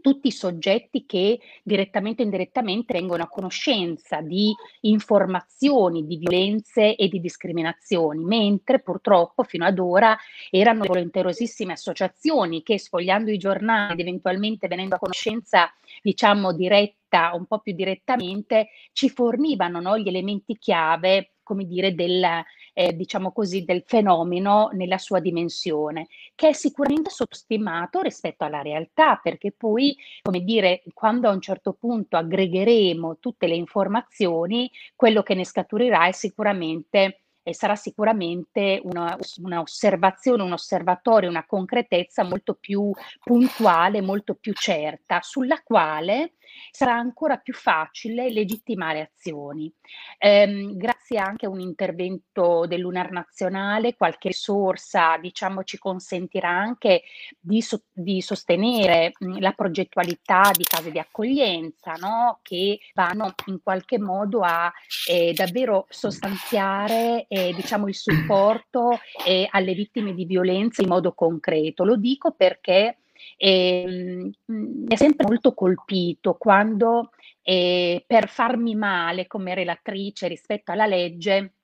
tutti i soggetti che direttamente o indirettamente vengono a conoscenza di informazioni di violenze e di discriminazioni, mentre purtroppo fino ad ora erano volenterosissime associazioni che sfogliando i giornali ed eventualmente venendo a conoscenza, diciamo, diretta, un po' più direttamente, ci fornivano no, gli elementi chiave, come dire, del, eh, diciamo così, del fenomeno nella sua dimensione, che è sicuramente sottostimato rispetto alla realtà, perché poi, come dire, quando a un certo punto aggregheremo tutte le informazioni, quello che ne scaturirà è sicuramente e sarà sicuramente una, una, osservazione, un osservatorio, una concretezza molto più puntuale, molto più certa, sulla quale sarà ancora più facile legittimare azioni. Eh, grazie anche a un intervento dell'UNAR nazionale, qualche risorsa diciamo, ci consentirà anche di, so, di sostenere la progettualità di case di accoglienza, no? che vanno in qualche modo a eh, davvero sostanziare eh, diciamo, il supporto eh, alle vittime di violenza in modo concreto. Lo dico perché E, mh, mi è sempre molto colpito quando eh, per farmi male come relatrice rispetto alla legge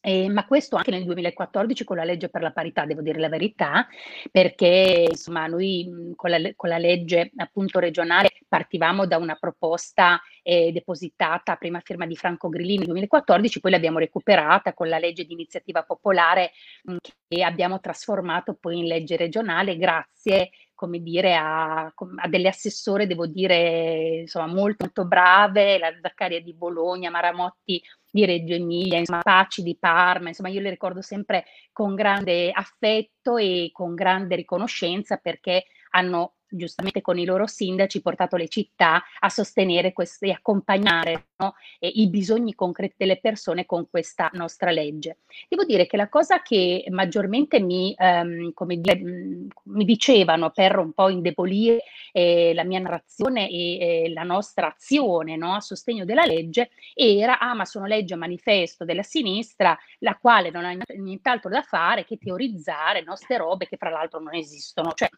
eh, ma questo anche nel 2014 con la legge per la parità, devo dire la verità, perché insomma noi con la, con la legge appunto regionale partivamo da una proposta eh, depositata a prima firma di Franco Grillini nel 2014, poi l'abbiamo recuperata con la legge di iniziativa popolare mh, che abbiamo trasformato poi in legge regionale grazie come dire, a, a, delle assessore, devo dire, insomma, molto, molto brave, la Zaccaria di Bologna, Maramotti di Reggio Emilia, insomma, Paci di Parma, insomma, io le ricordo sempre con grande affetto e con grande riconoscenza perché hanno giustamente con i loro sindaci portato le città a sostenere questi, accompagnare no, i bisogni concreti delle persone con questa nostra legge. Devo dire che la cosa che maggiormente mi, ehm, come dire, mi dicevano per un po' indebolire eh, la mia narrazione e eh, la nostra azione no, a sostegno della legge era, ah ma sono legge manifesto della sinistra, la quale non ha nient'altro da fare che teorizzare nostre robe che fra l'altro non esistono. Cioè,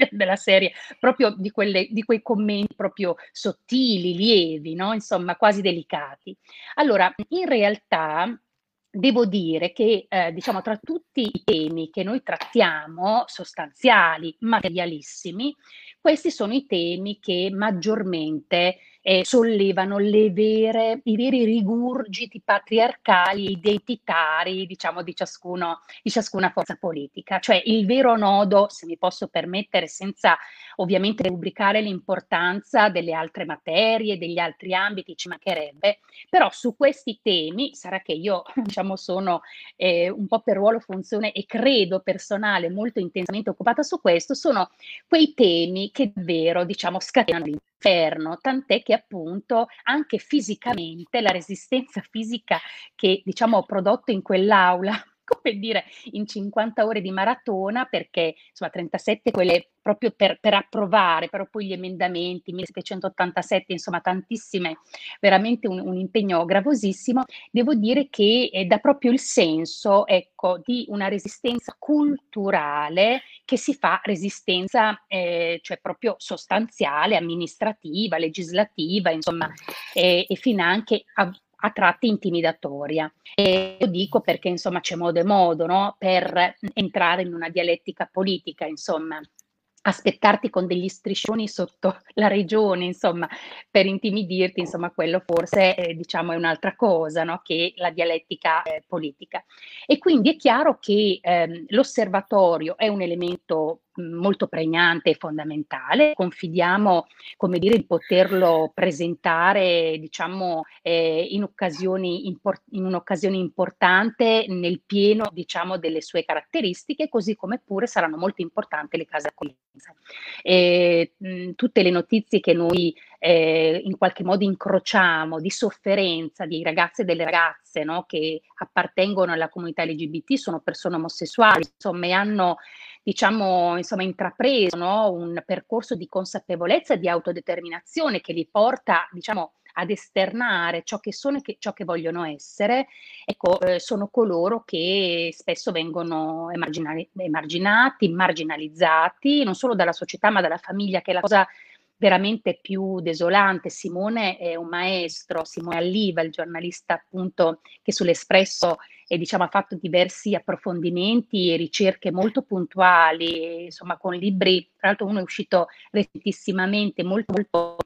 della serie, proprio di, quelle, di, quei commenti proprio sottili, lievi, no? insomma quasi delicati. Allora, in realtà devo dire che eh, diciamo tra tutti i temi che noi trattiamo, sostanziali, materialissimi, questi sono i temi che maggiormente eh, sollevano vere, i veri rigurgiti patriarcali, identitari, diciamo, di, ciascuno, di ciascuna forza politica. Cioè il vero nodo, se mi posso permettere, senza ovviamente rubricare l'importanza delle altre materie, degli altri ambiti, ci mancherebbe, però su questi temi, sarà che io, diciamo, sono eh, un po' per ruolo, funzione e credo personale molto intensamente occupata su questo, sono quei temi che davvero, diciamo, scatenano l'inferno, tant'è che appunto anche fisicamente la resistenza fisica che diciamo ho prodotto in quell'aula come dire, in 50 ore di maratona, perché insomma 37 quelle proprio per, per, approvare, però poi gli emendamenti, 1787, insomma tantissime, veramente un, un impegno gravosissimo, devo dire che eh, dà proprio il senso, ecco, di una resistenza culturale che si fa resistenza, eh, cioè proprio sostanziale, amministrativa, legislativa, insomma, eh, e fino anche a, a tratti intimidatoria. E lo dico perché insomma c'è modo e modo no? per entrare in una dialettica politica, insomma aspettarti con degli striscioni sotto la regione, insomma, per intimidirti, insomma, quello forse eh, diciamo è un'altra cosa, no? che la dialettica eh, politica. E quindi è chiaro che ehm, l'osservatorio è un elemento molto pregnante e fondamentale. Confidiamo, come dire, di poterlo presentare, diciamo, eh, in, occasioni import- in un'occasione importante nel pieno, diciamo, delle sue caratteristiche, così come pure saranno molto importanti le case accoglienza. Mh, tutte le notizie che noi eh, in qualche modo incrociamo di sofferenza di ragazze e delle ragazze no, che appartengono alla comunità LGBT, sono persone omosessuali, insomma, e hanno diciamo, insomma, intrapreso no? un percorso di consapevolezza e di autodeterminazione che li porta, diciamo, ad esternare ciò che sono e che, ciò che vogliono essere, ecco, eh, sono coloro che spesso vengono emarginali, emarginati, marginalizzati, non solo dalla società ma dalla famiglia, che è la cosa veramente più desolante. Simone è un maestro, Simone Alliva, il giornalista appunto che sull'Espresso e, diciamo, ha fatto diversi approfondimenti e ricerche molto puntuali, insomma con libri, tra l'altro uno è uscito recentissimamente, molto molto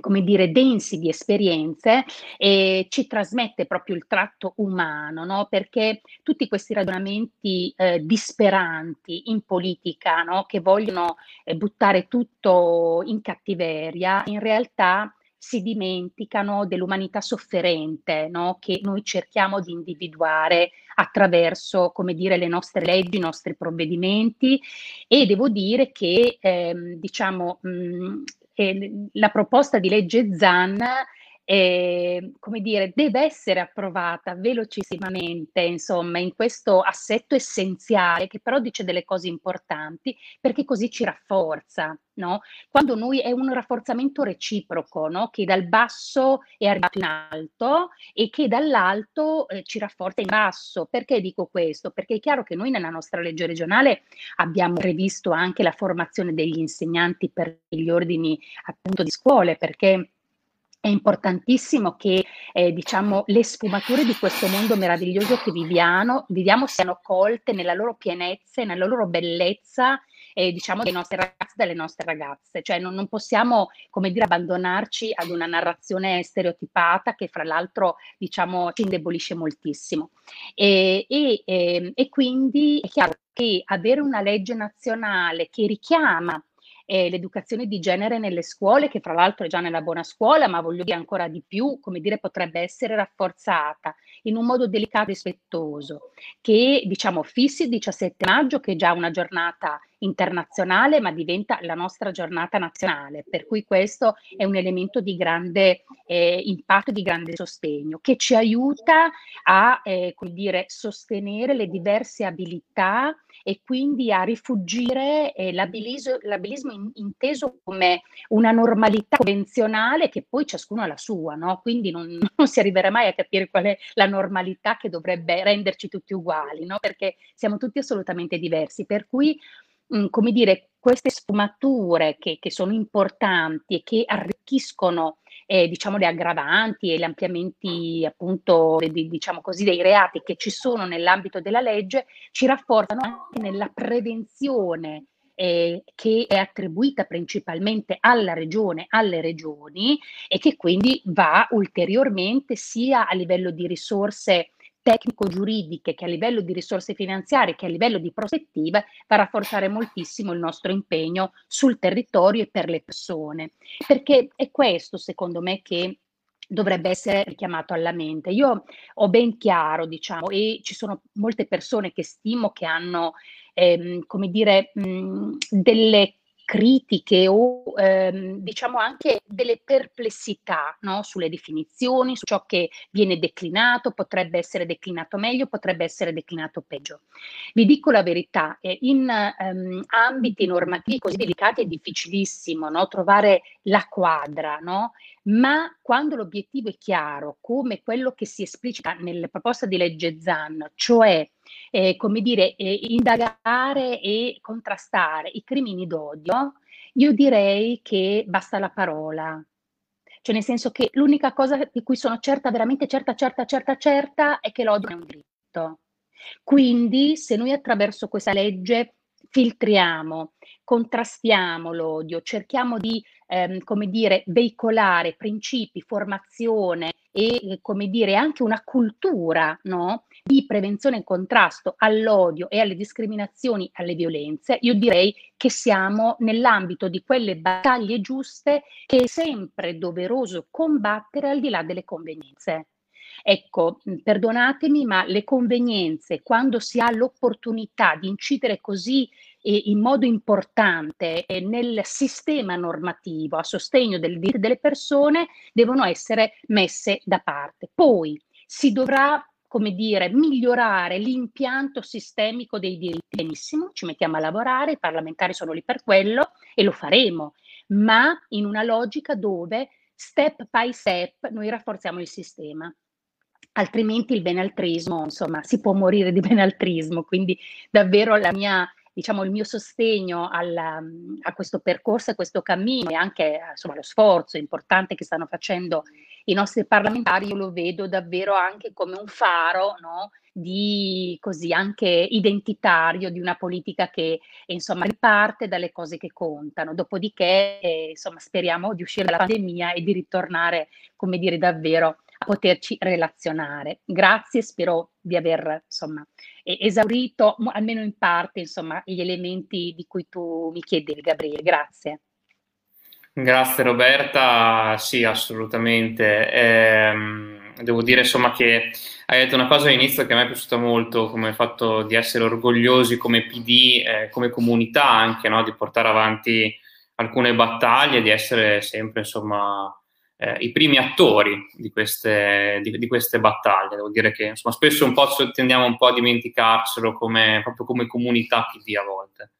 come dire, densi di esperienze e ci trasmette proprio il tratto umano, no? perché tutti questi ragionamenti eh, disperanti in politica, no? che vogliono eh, buttare tutto in cattiveria, in realtà si dimenticano dell'umanità sofferente no? che noi cerchiamo di individuare attraverso, come dire, le nostre leggi, i nostri provvedimenti e devo dire che, ehm, diciamo, mh, la proposta di legge ZAN eh, come dire, deve essere approvata velocissimamente, insomma, in questo assetto essenziale che però dice delle cose importanti perché così ci rafforza, no? Quando noi è un rafforzamento reciproco, no? Che dal basso è arrivato in alto e che dall'alto eh, ci rafforza in basso. Perché dico questo? Perché è chiaro che noi nella nostra legge regionale abbiamo previsto anche la formazione degli insegnanti per gli ordini appunto di scuole, perché è importantissimo che eh, diciamo, le sfumature di questo mondo meraviglioso che viviamo, viviamo siano colte nella loro pienezza e nella loro bellezza eh, diciamo dei nostri ragazzi e delle nostre ragazze, cioè non, non, possiamo come dire abbandonarci ad una narrazione stereotipata che fra l'altro diciamo ci indebolisce moltissimo. E, e, ehm, e quindi è chiaro che avere una legge nazionale che richiama eh, l'educazione di genere nelle scuole, che fra l'altro è già nella buona scuola, ma voglio dire ancora di più, come dire, potrebbe essere rafforzata in un modo delicato e rispettoso, che diciamo fissi il 17 maggio, che è già una giornata internazionale, ma diventa la nostra giornata nazionale, per cui questo è un elemento di grande eh, impatto, di grande sostegno, che ci aiuta a, eh, dire, sostenere le diverse abilità e quindi a rifugire eh, l'abilismo, l'abilismo in, inteso come una normalità convenzionale che poi ciascuno ha la sua, no? quindi non, non, si arriverà mai a capire qual è la normalità che dovrebbe renderci tutti uguali, no? perché siamo tutti assolutamente diversi, per cui mh, come dire, queste sfumature che, che sono importanti e che arricchiscono eh, diciamo le aggravanti e gli ampliamenti appunto di, diciamo così dei reati che ci sono nell'ambito della legge ci rafforzano anche nella prevenzione eh, che è attribuita principalmente alla regione, alle regioni e che quindi va ulteriormente sia a livello di risorse tecnico-giuridiche che a livello di risorse finanziarie che a livello di prospettive va a rafforzare moltissimo il nostro impegno sul territorio e per le persone. Perché è questo, secondo me, che dovrebbe essere richiamato alla mente. Io ho ben chiaro, diciamo, e ci sono molte persone che stimo che hanno, ehm, come dire, mh, delle critiche o ehm, diciamo anche delle perplessità no? sulle definizioni, su ciò che viene declinato, potrebbe essere declinato meglio, potrebbe essere declinato peggio. Vi dico la verità, eh, in ehm, ambiti normativi così delicati è difficilissimo no? trovare la quadra, no? ma quando l'obiettivo è chiaro, come quello che si esplicita nella proposta di legge ZAN, cioè eh, come dire, eh, indagare e contrastare i crimini d'odio, io direi che basta la parola. Cioè nel senso che l'unica cosa di cui sono certa, veramente certa, certa, certa, certa, è che l'odio è un diritto. Quindi se noi attraverso questa legge filtriamo, contrastiamo l'odio, cerchiamo di, ehm, come dire, veicolare principi, formazione e, come dire, anche una cultura, no? di prevenzione e contrasto all'odio e alle discriminazioni, alle violenze, io direi che siamo nell'ambito di quelle battaglie giuste che è sempre doveroso combattere al di là delle convenienze. Ecco, perdonatemi, ma le convenienze, quando si ha l'opportunità di incidere così eh, in modo importante eh, nel sistema normativo a sostegno del diritto delle persone, devono essere messe da parte. Poi si dovrà come dire, migliorare l'impianto sistemico dei diritti. Benissimo, ci mettiamo a lavorare, i parlamentari sono lì per quello e lo faremo, ma in una logica dove step by step noi rafforziamo il sistema altrimenti il benaltrismo, insomma, si può morire di benaltrismo, quindi davvero la mia, diciamo, il mio sostegno alla, a questo percorso, a questo cammino e anche insomma, lo sforzo importante che stanno facendo i nostri parlamentari, io lo vedo davvero anche come un faro, no? di così anche identitario di una politica che insomma riparte dalle cose che contano. Dopodiché, eh, insomma, speriamo di uscire dalla pandemia e di ritornare, come dire, davvero poterci relazionare. Grazie, spero di aver insomma, esaurito almeno in parte insomma, gli elementi di cui tu mi chiedevi, Gabriele. Grazie. Grazie Roberta, sì assolutamente. Eh, devo dire insomma che hai detto una cosa all'inizio che a me è piaciuta molto, come il fatto di essere orgogliosi come PD, eh, come comunità anche, no? di portare avanti alcune battaglie, di essere sempre insomma eh, i primi attori di queste, di, di queste, battaglie. Devo dire che insomma, spesso un po' tendiamo un po' a dimenticarcelo come, proprio come comunità PD a volte.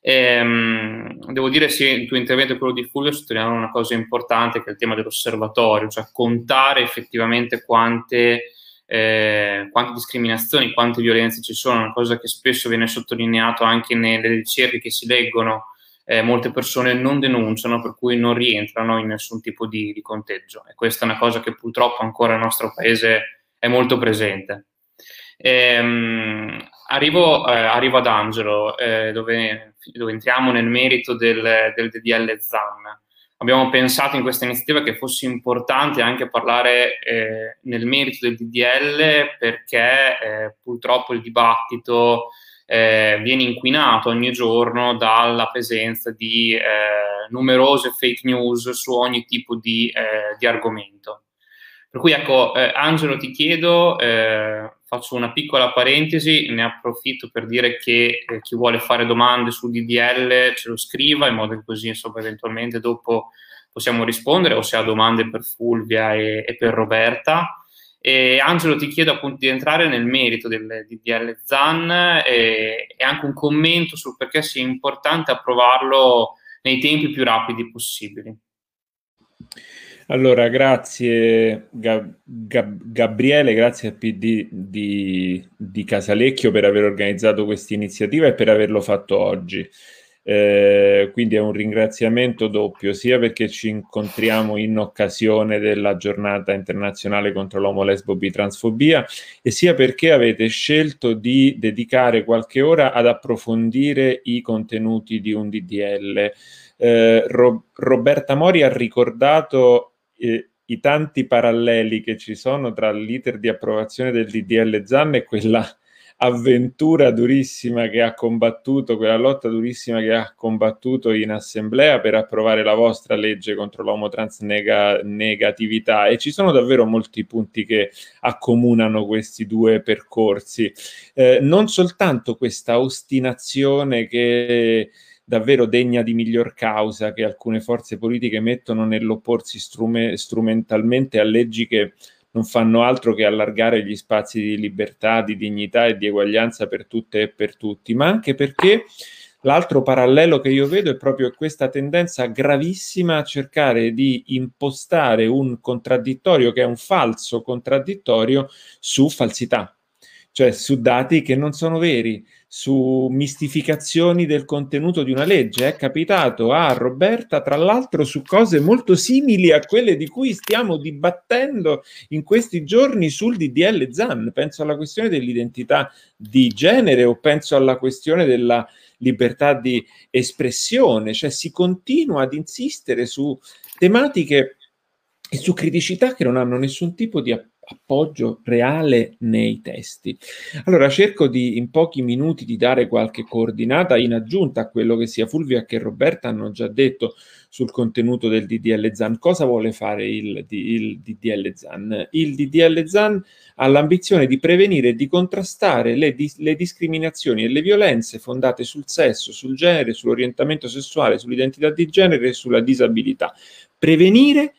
E, ehm, devo dire sì, il tuo intervento e quello di Fulvio sottolineano una cosa importante che è il tema dell'osservatorio, cioè contare effettivamente quante, eh, quante discriminazioni, quante violenze ci sono, una cosa che spesso viene sottolineato anche nelle ricerche che si leggono eh, molte persone non denunciano, per cui non rientrano in nessun tipo di, di, conteggio. E questa è una cosa che purtroppo ancora nel nostro paese è molto presente. Ehm, arrivo, eh, arrivo, ad Angelo, eh, dove, dove, entriamo nel merito del, del DDL ZAN. Abbiamo pensato in questa iniziativa che fosse importante anche parlare eh, nel merito del DDL perché eh, purtroppo il dibattito eh, viene inquinato ogni giorno dalla presenza di eh, numerose fake news su ogni tipo di, eh, di argomento. Per cui ecco, eh, Angelo ti chiedo, eh, faccio una piccola parentesi, ne approfitto per dire che eh, chi vuole fare domande sul DDL ce lo scriva in modo che così insomma eventualmente dopo possiamo rispondere o se ha domande per Fulvia e, e per Roberta. E Angelo ti chiedo appunto di entrare nel merito del DDL ZAN e, e, anche un commento sul perché sia importante approvarlo nei tempi più rapidi possibili. Allora, grazie Gab- Gab- Gabriele, grazie a PD di, di Casalecchio per aver organizzato questa iniziativa e per averlo fatto oggi. Eh, quindi è un ringraziamento doppio, sia perché ci incontriamo in occasione della giornata internazionale contro l'omo lesbo bitransfobia e sia perché avete scelto di dedicare qualche ora ad approfondire i contenuti di un DDL. Eh, Ro- Roberta Mori ha ricordato eh, i tanti paralleli che ci sono tra l'iter di approvazione del DDL ZAN e quella avventura durissima che ha combattuto, quella lotta durissima che ha combattuto in assemblea per approvare la vostra legge contro l'omotransnegatività e ci sono davvero molti punti che accomunano questi due percorsi. Eh, non soltanto questa ostinazione che davvero degna di miglior causa che alcune forze politiche mettono nell'opporsi strume- strumentalmente a leggi che non fanno altro che allargare gli spazi di libertà, di dignità e di eguaglianza per tutte e per tutti, ma anche perché l'altro parallelo che io vedo è proprio questa tendenza gravissima a cercare di impostare un contraddittorio che è un falso contraddittorio su falsità, cioè su dati che non sono veri, su mistificazioni del contenuto di una legge. È capitato a Roberta, tra l'altro, su cose molto simili a quelle di cui stiamo dibattendo in questi giorni sul DDL ZAN. Penso alla questione dell'identità di genere o penso alla questione della libertà di espressione, cioè si continua ad insistere su tematiche e su criticità che non hanno nessun tipo di approccio appoggio reale nei testi. Allora cerco di in pochi minuti di dare qualche coordinata in aggiunta a quello che sia Fulvia che Roberta hanno già detto sul contenuto del DDL ZAN. Cosa vuole fare il, il DDL ZAN? Il DDL ZAN ha l'ambizione di prevenire e di contrastare le, le discriminazioni e le violenze fondate sul sesso, sul genere, sull'orientamento sessuale, sull'identità di genere e sulla disabilità. Prevenire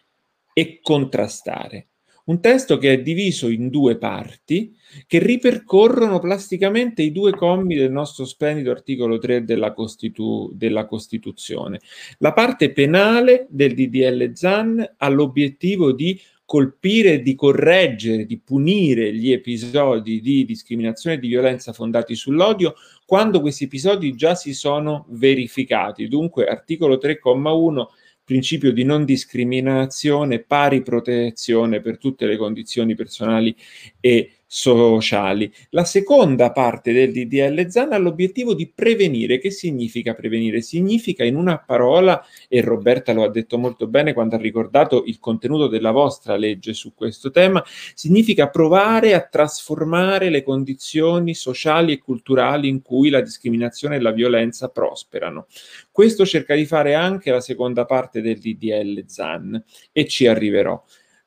e contrastare un testo che è diviso in due parti che ripercorrono plasticamente i due commi del nostro splendido articolo 3 della, Costitu- della Costituzione. La parte penale del DDL ZAN ha l'obiettivo di colpire, di correggere, di punire gli episodi di discriminazione e di violenza fondati sull'odio quando questi episodi già si sono verificati. Dunque, articolo 3,1 principio di non discriminazione, pari protezione per tutte le condizioni personali e sociali. La seconda parte del DDL ZAN ha l'obiettivo di prevenire. Che significa prevenire? Significa in una parola, e Roberta lo ha detto molto bene quando ha ricordato il contenuto della vostra legge su questo tema, significa provare a trasformare le condizioni sociali e culturali in cui la discriminazione e la violenza prosperano. Questo cerca di fare anche la seconda parte del DDL ZAN e ci arriverò.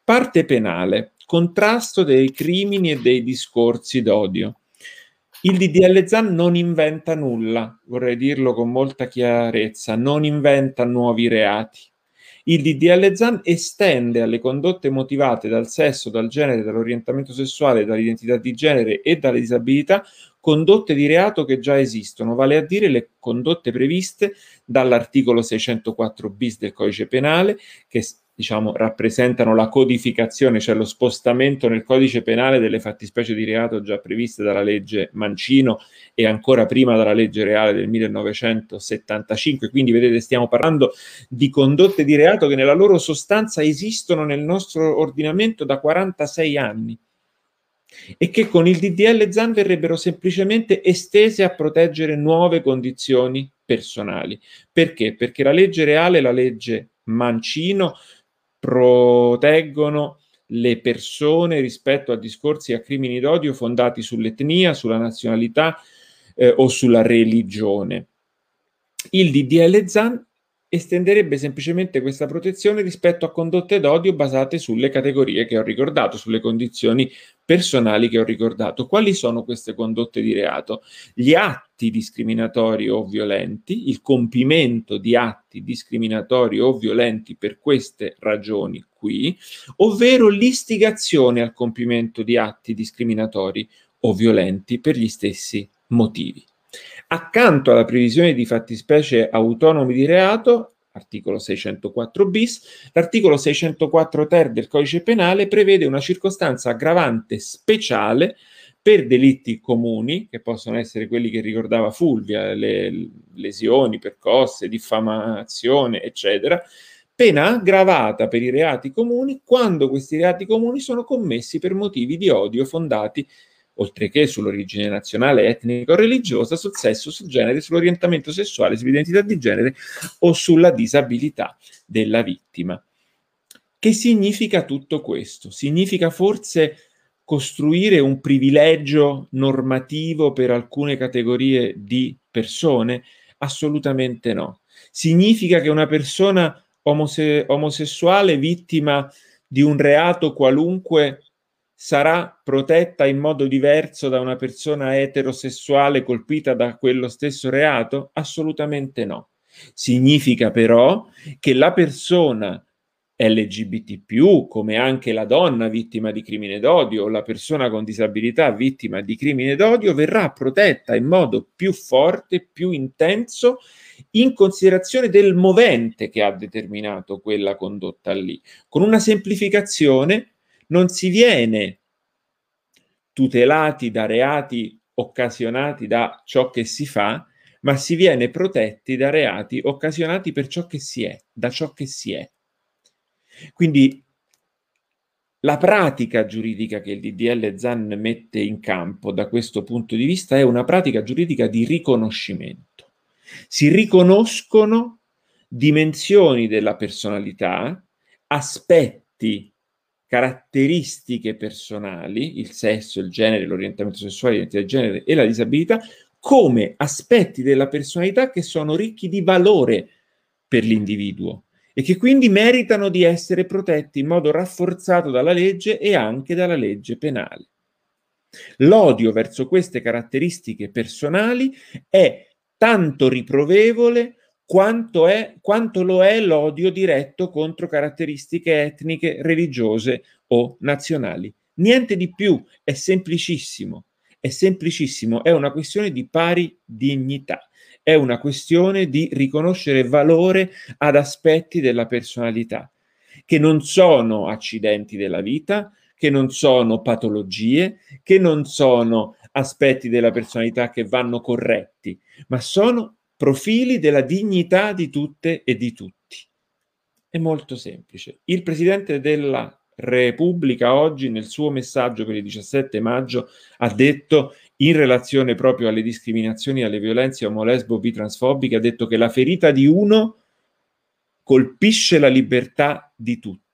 Parte penale contrasto dei crimini e dei discorsi d'odio. Il DDL ZAN non inventa nulla, vorrei dirlo con molta chiarezza, non inventa nuovi reati. Il DDL ZAN estende alle condotte motivate dal sesso, dal genere, dall'orientamento sessuale, dall'identità di genere e dalle disabilità condotte di reato che già esistono, vale a dire le condotte previste dall'articolo 604 bis del codice penale che diciamo, rappresentano la codificazione, cioè lo spostamento nel codice penale delle fattispecie di reato già previste dalla legge Mancino e ancora prima dalla legge reale del 1975. Quindi vedete, stiamo parlando di condotte di reato che nella loro sostanza esistono nel nostro ordinamento da 46 anni e che con il DDL ZAN verrebbero semplicemente estese a proteggere nuove condizioni personali. Perché? Perché la legge reale la legge Mancino proteggono le persone rispetto a discorsi e a crimini d'odio fondati sull'etnia, sulla nazionalità eh, o sulla religione. Il DDL ZAN estenderebbe semplicemente questa protezione rispetto a condotte d'odio basate sulle categorie che ho ricordato, sulle condizioni personali che ho ricordato. Quali sono queste condotte di reato? Gli atti discriminatori o violenti, il compimento di atti discriminatori o violenti per queste ragioni qui, ovvero l'istigazione al compimento di atti discriminatori o violenti per gli stessi motivi. Accanto alla previsione di fattispecie autonomi di reato, articolo 604 bis, l'articolo 604 ter del codice penale prevede una circostanza aggravante speciale per delitti comuni, che possono essere quelli che ricordava Fulvia, le lesioni, percosse, diffamazione, eccetera, pena aggravata per i reati comuni quando questi reati comuni sono commessi per motivi di odio fondati oltre che sull'origine nazionale, etnica o religiosa, sul sesso, sul genere, sull'orientamento sessuale, sull'identità di genere o sulla disabilità della vittima. Che significa tutto questo? Significa forse costruire un privilegio normativo per alcune categorie di persone? Assolutamente no. Significa che una persona omose- omosessuale vittima di un reato qualunque sarà protetta in modo diverso da una persona eterosessuale colpita da quello stesso reato? Assolutamente no. Significa però che la persona LGBT, come anche la donna vittima di crimine d'odio o la persona con disabilità vittima di crimine d'odio, verrà protetta in modo più forte, più intenso, in considerazione del movente che ha determinato quella condotta lì. Con una semplificazione non si viene tutelati da reati occasionati da ciò che si fa, ma si viene protetti da reati occasionati per ciò che si è, da ciò che si è. Quindi la pratica giuridica che il DDL ZAN mette in campo da questo punto di vista è una pratica giuridica di riconoscimento. Si riconoscono dimensioni della personalità, aspetti caratteristiche personali, il sesso, il genere, l'orientamento sessuale, l'identità di genere e la disabilità, come aspetti della personalità che sono ricchi di valore per l'individuo e che quindi meritano di essere protetti in modo rafforzato dalla legge e anche dalla legge penale. L'odio verso queste caratteristiche personali è tanto riprovevole quanto, è, quanto lo è l'odio diretto contro caratteristiche etniche, religiose o nazionali. Niente di più, è semplicissimo, è semplicissimo, è una questione di pari dignità, è una questione di riconoscere valore ad aspetti della personalità, che non sono accidenti della vita, che non sono patologie, che non sono aspetti della personalità che vanno corretti, ma sono profili della dignità di tutte e di tutti. È molto semplice. Il Presidente della Repubblica oggi nel suo messaggio per il 17 maggio ha detto in relazione proprio alle discriminazioni, alle violenze omolesbo bitransfobiche, ha detto che la ferita di uno colpisce la libertà di tutti.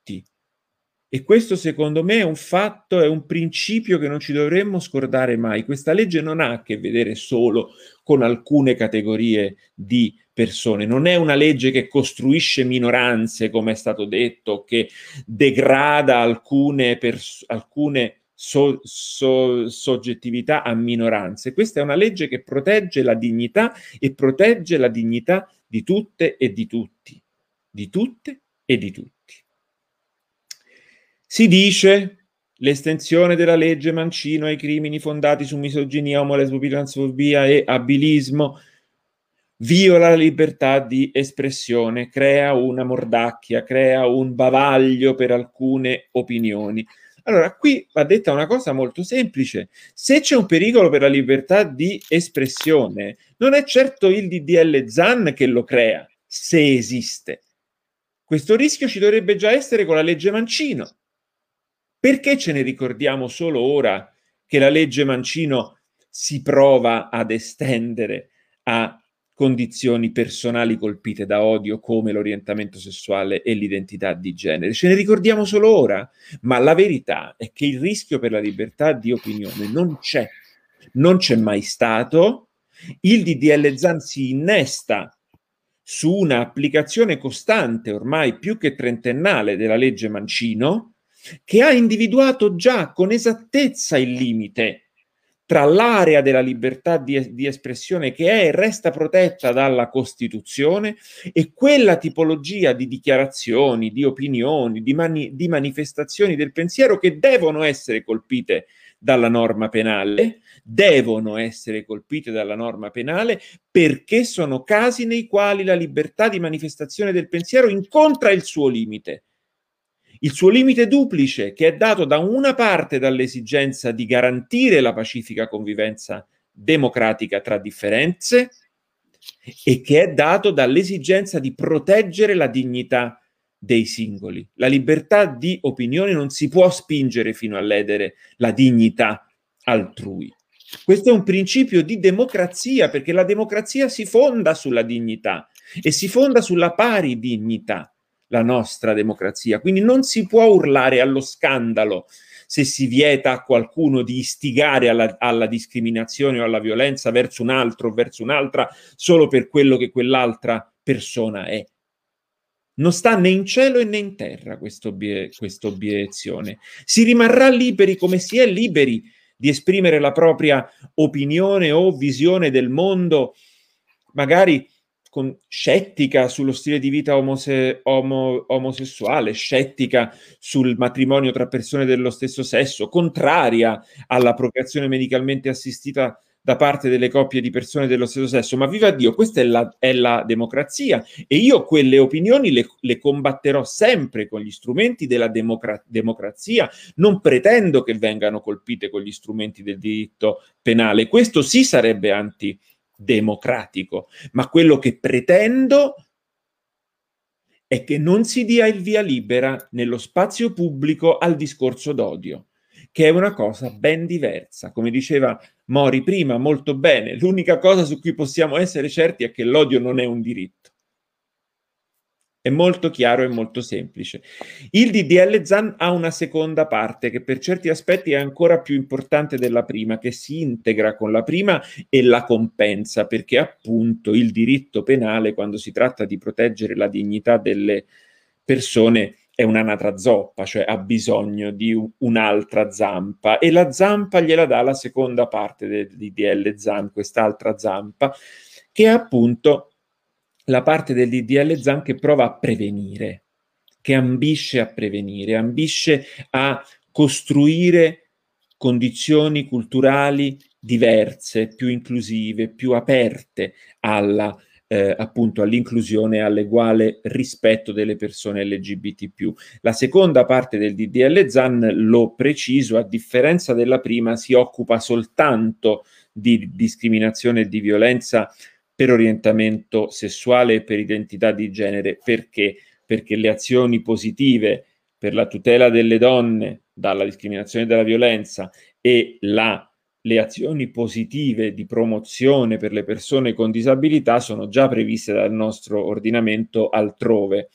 E questo secondo me è un fatto, è un principio che non ci dovremmo scordare mai. Questa legge non ha a che vedere solo con alcune categorie di persone, non è una legge che costruisce minoranze, come è stato detto, che degrada alcune, pers- alcune so- so- soggettività a minoranze. Questa è una legge che protegge la dignità e protegge la dignità di tutte e di tutti, di tutte e di tutti. Si dice l'estensione della legge Mancino ai crimini fondati su misoginia, omolesbobilanzofobia e abilismo viola la libertà di espressione, crea una mordacchia, crea un bavaglio per alcune opinioni. Allora, qui va detta una cosa molto semplice. Se c'è un pericolo per la libertà di espressione, non è certo il DDL ZAN che lo crea, se esiste. Questo rischio ci dovrebbe già essere con la legge Mancino. Perché ce ne ricordiamo solo ora che la legge Mancino si prova ad estendere a condizioni personali colpite da odio come l'orientamento sessuale e l'identità di genere. Ce ne ricordiamo solo ora, ma la verità è che il rischio per la libertà di opinione non c'è, non c'è mai stato. Il DDL Zan si innesta su un'applicazione costante, ormai più che trentennale, della legge Mancino, che ha individuato già con esattezza il limite tra l'area della libertà di, di, espressione che è e resta protetta dalla Costituzione e quella tipologia di dichiarazioni, di opinioni, di, mani, di manifestazioni del pensiero che devono essere colpite dalla norma penale, devono essere colpite dalla norma penale perché sono casi nei quali la libertà di manifestazione del pensiero incontra il suo limite il suo limite duplice, che è dato da una parte dall'esigenza di garantire la pacifica convivenza democratica tra differenze e che è dato dall'esigenza di proteggere la dignità dei singoli. La libertà di opinione non si può spingere fino a ledere la dignità altrui. Questo è un principio di democrazia, perché la democrazia si fonda sulla dignità e si fonda sulla pari dignità la nostra democrazia. Quindi non si può urlare allo scandalo se si vieta a qualcuno di istigare alla, alla discriminazione o alla violenza verso un altro o verso un'altra solo per quello che quell'altra persona è. Non sta né in cielo né in terra questa obie- obiezione. Si rimarrà liberi come si è liberi di esprimere la propria opinione o visione del mondo, magari con, scettica sullo stile di vita omose, omo, omosessuale, scettica sul matrimonio tra persone dello stesso sesso, contraria alla procreazione medicalmente assistita da parte delle coppie di persone dello stesso sesso, ma viva Dio, questa è la, è la democrazia e io quelle opinioni le, le, combatterò sempre con gli strumenti della democra- democrazia, non pretendo che vengano colpite con gli strumenti del diritto penale, questo sì sarebbe anti democratico, ma quello che pretendo è che non si dia il via libera nello spazio pubblico al discorso d'odio, che è una cosa ben diversa. Come diceva Mori prima, molto bene, l'unica cosa su cui possiamo essere certi è che l'odio non è un diritto. È molto chiaro e molto semplice. Il DDL ZAN ha una seconda parte che per certi aspetti è ancora più importante della prima, che si integra con la prima e la compensa, perché appunto il diritto penale, quando si tratta di proteggere la dignità delle persone, è un'anatra zoppa, cioè ha bisogno di un'altra zampa e la zampa gliela dà la seconda parte del DDL ZAN, quest'altra zampa, che è appunto la parte del DDL ZAN che prova a prevenire, che ambisce a prevenire, ambisce a costruire condizioni culturali diverse, più inclusive, più aperte alla, eh, appunto all'inclusione e all'eguale rispetto delle persone LGBT. La seconda parte del DDL ZAN, lo preciso, a differenza della prima, si occupa soltanto di discriminazione e di violenza per orientamento sessuale e per identità di genere. Perché? Perché le azioni positive per la tutela delle donne dalla discriminazione e dalla violenza e la, le azioni positive di promozione per le persone con disabilità sono già previste dal nostro ordinamento altrove.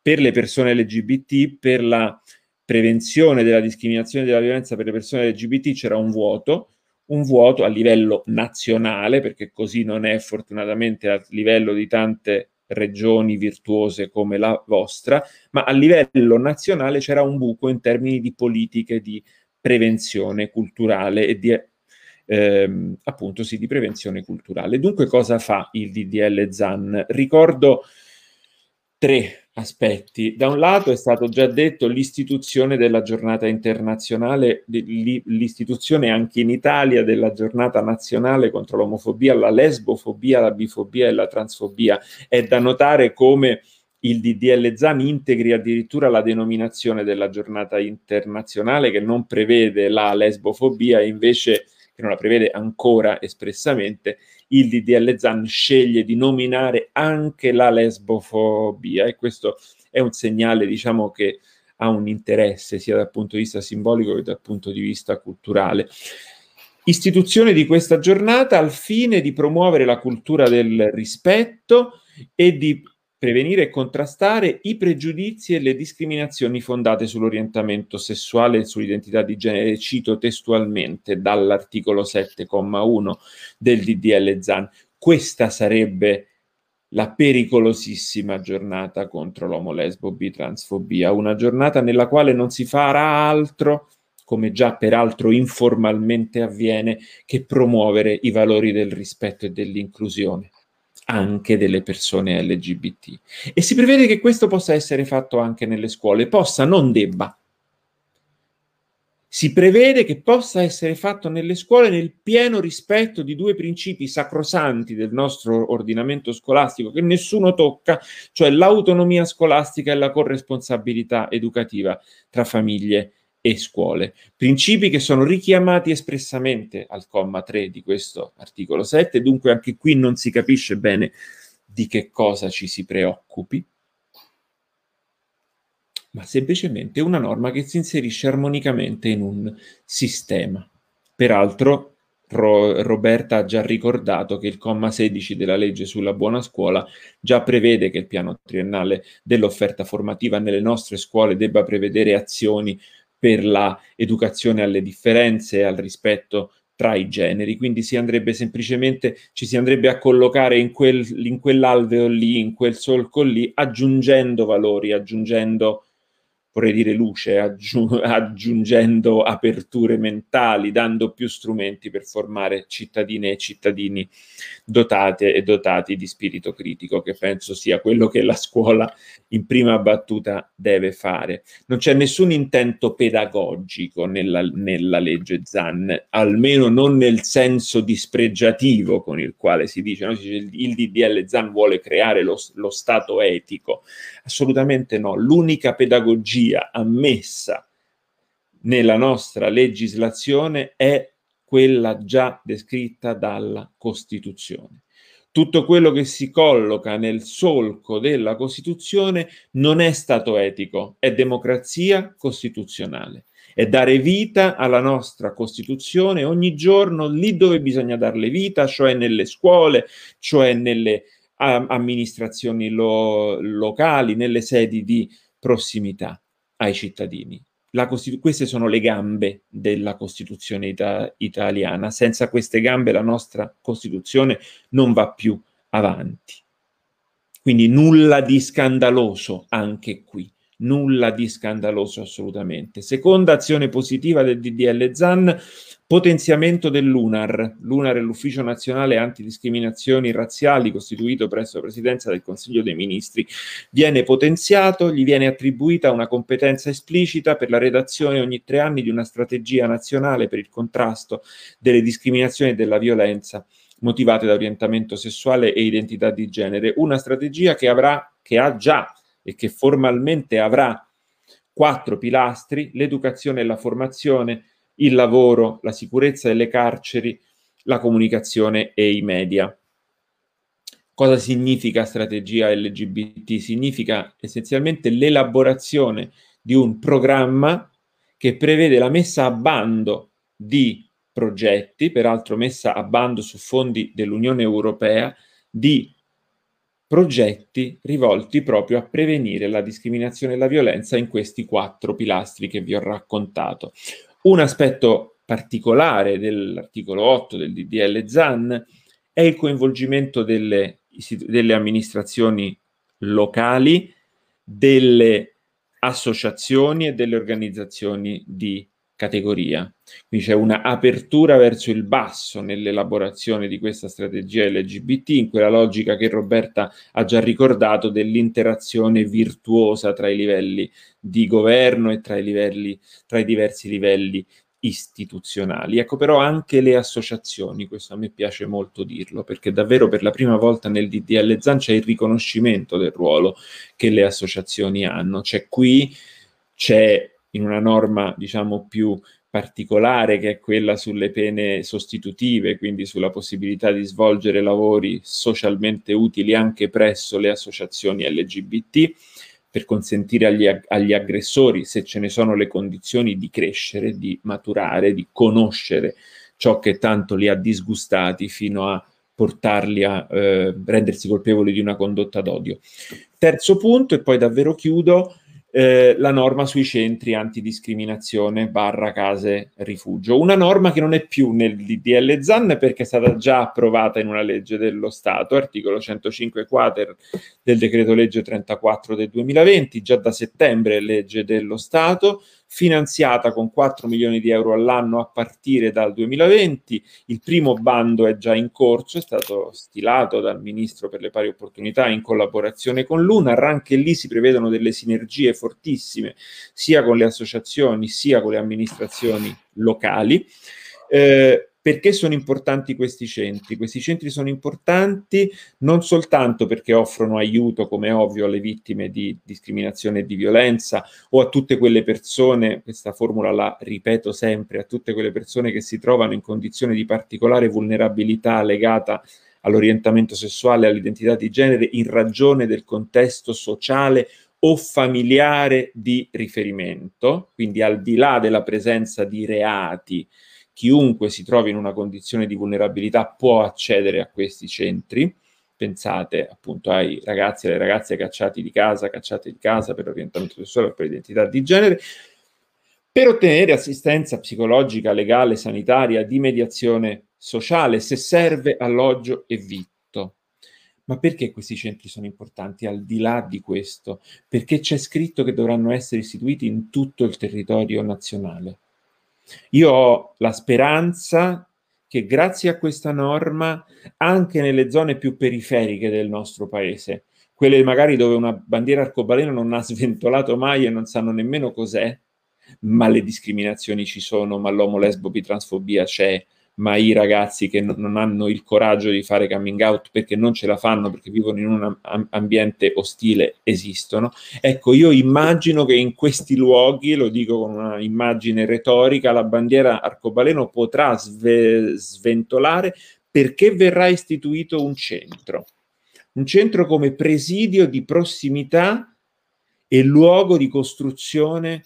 Per le persone LGBT, per la prevenzione della discriminazione e della violenza per le persone LGBT c'era un vuoto, un vuoto a livello nazionale, perché così non è fortunatamente a livello di tante regioni virtuose come la vostra, ma a livello nazionale c'era un buco in termini di politiche di prevenzione culturale e di ehm, appunto sì, di prevenzione culturale. Dunque cosa fa il DDL ZAN? Ricordo tre aspetti. Da un lato è stato già detto l'istituzione della giornata internazionale, l'istituzione anche in Italia della giornata nazionale contro l'omofobia, la lesbofobia, la bifobia e la transfobia. È da notare come il DDL ZAN integri addirittura la denominazione della giornata internazionale che non prevede la lesbofobia invece che non la prevede ancora espressamente, il DDL ZAN sceglie di nominare anche la lesbofobia e questo è un segnale, diciamo, che ha un interesse sia dal punto di vista simbolico che dal punto di vista culturale. Istituzione di questa giornata al fine di promuovere la cultura del rispetto e di prevenire e contrastare i pregiudizi e le discriminazioni fondate sull'orientamento sessuale e sull'identità di genere, cito testualmente dall'articolo 7,1 del DDL ZAN. Questa sarebbe la pericolosissima giornata contro l'omo lesbo bitransfobia, una giornata nella quale non si farà altro come già peraltro informalmente avviene, che promuovere i valori del rispetto e dell'inclusione anche delle persone LGBT. E si prevede che questo possa essere fatto anche nelle scuole, possa, non debba. Si prevede che possa essere fatto nelle scuole nel pieno rispetto di due principi sacrosanti del nostro ordinamento scolastico che nessuno tocca, cioè l'autonomia scolastica e la corresponsabilità educativa tra famiglie e scuole. Principi che sono richiamati espressamente al comma 3 di questo articolo 7, dunque anche qui non si capisce bene di che cosa ci si preoccupi, ma semplicemente una norma che si inserisce armonicamente in un sistema. Peraltro, Ro- Roberta ha già ricordato che il comma 16 della legge sulla buona scuola già prevede che il piano triennale dell'offerta formativa nelle nostre scuole debba prevedere azioni per la educazione alle differenze e al rispetto tra i generi, quindi si andrebbe semplicemente, ci si andrebbe a collocare in, quel, in quell'alveo lì, in quel solco lì, aggiungendo valori, aggiungendo vorrei dire luce, aggiung- aggiungendo aperture mentali, dando più strumenti per formare cittadine e cittadini dotate e dotati di spirito critico, che penso sia quello che la scuola in prima battuta deve fare. Non c'è nessun intento pedagogico nella, nella legge ZAN, almeno non nel senso dispregiativo con il quale si dice, no? si dice il DDL ZAN vuole creare lo, lo Stato etico. Assolutamente no. L'unica pedagogia ammessa nella nostra legislazione è quella già descritta dalla Costituzione. Tutto quello che si colloca nel solco della Costituzione non è stato etico, è democrazia costituzionale. È dare vita alla nostra Costituzione. Ogni giorno lì dove bisogna darle vita, cioè nelle scuole, cioè nelle amministrazioni lo- locali, nelle sedi di prossimità ai cittadini. Costitu- queste sono le gambe della Costituzione ita- italiana. Senza queste gambe la nostra Costituzione non va più avanti. Quindi nulla di scandaloso anche qui, nulla di scandaloso assolutamente. Seconda azione positiva del DDL ZAN, Potenziamento dell'UNAR. L'UNAR è l'Ufficio Nazionale Antidiscriminazioni Razziali costituito presso la Presidenza del Consiglio dei Ministri. Viene potenziato, gli viene attribuita una competenza esplicita per la redazione ogni tre anni di una strategia nazionale per il contrasto delle discriminazioni e della violenza motivate da orientamento sessuale e identità di genere. Una strategia che avrà, che ha già e che formalmente avrà quattro pilastri, l'educazione e la formazione, il lavoro, la sicurezza delle carceri, la comunicazione e i media. Cosa significa strategia LGBT? Significa essenzialmente l'elaborazione di un programma che prevede la messa a bando di progetti, peraltro messa a bando su fondi dell'Unione Europea, di progetti rivolti proprio a prevenire la discriminazione e la violenza in questi quattro pilastri che vi ho raccontato. Un aspetto particolare dell'articolo 8 del DDL ZAN è il coinvolgimento delle, delle amministrazioni locali, delle associazioni e delle organizzazioni di categoria. Quindi c'è una apertura verso il basso nell'elaborazione di questa strategia LGBT, in quella logica che Roberta ha già ricordato dell'interazione virtuosa tra i livelli di governo e tra i, livelli, tra i diversi livelli istituzionali. Ecco però anche le associazioni, questo a me piace molto dirlo, perché davvero per la prima volta nel DDL ZAN c'è il riconoscimento del ruolo che le associazioni hanno. C'è qui, c'è in una norma diciamo più particolare che è quella sulle pene sostitutive, quindi sulla possibilità di svolgere lavori socialmente utili anche presso le associazioni LGBT per consentire agli, agli, aggressori, se ce ne sono le condizioni, di crescere, di maturare, di conoscere ciò che tanto li ha disgustati fino a portarli a eh, rendersi colpevoli di una condotta d'odio. Terzo punto, e poi davvero chiudo, eh, la norma sui centri antidiscriminazione barra case rifugio. Una norma che non è più nel DDL ZAN perché è stata già approvata in una legge dello Stato, articolo 105 quater del decreto legge 34 del 2020, già da settembre legge dello Stato, finanziata con 4 milioni di euro all'anno a partire dal 2020. Il primo bando è già in corso, è stato stilato dal Ministro per le pari opportunità in collaborazione con l'UNAR. Anche lì si prevedono delle sinergie fortissime sia con le associazioni sia con le amministrazioni locali. Eh, perché sono importanti questi centri? Questi centri sono importanti non soltanto perché offrono aiuto, come ovvio, alle vittime di discriminazione e di violenza o a tutte quelle persone, questa formula la ripeto sempre, a tutte quelle persone che si trovano in condizioni di particolare vulnerabilità legata all'orientamento sessuale all'identità di genere in ragione del contesto sociale o familiare di riferimento, quindi al di là della presenza di reati chiunque si trovi in una condizione di vulnerabilità può accedere a questi centri. Pensate appunto ai ragazzi e alle ragazze cacciati di casa, cacciate di casa per orientamento sessuale o per identità di genere, per ottenere assistenza psicologica, legale, sanitaria, di mediazione sociale, se serve alloggio e vitto. Ma perché questi centri sono importanti al di là di questo? Perché c'è scritto che dovranno essere istituiti in tutto il territorio nazionale. Io ho la speranza che grazie a questa norma, anche nelle zone più periferiche del nostro paese, quelle magari dove una bandiera arcobaleno non ha sventolato mai e non sanno nemmeno cos'è, ma le discriminazioni ci sono, ma l'omo lesbo bitransfobia c'è, ma i ragazzi che non hanno il coraggio di fare coming out perché non ce la fanno, perché vivono in un ambiente ostile, esistono. Ecco, io immagino che in questi luoghi, lo dico con una immagine retorica, la bandiera arcobaleno potrà sve- sventolare perché verrà istituito un centro. Un centro come presidio di prossimità e luogo di costruzione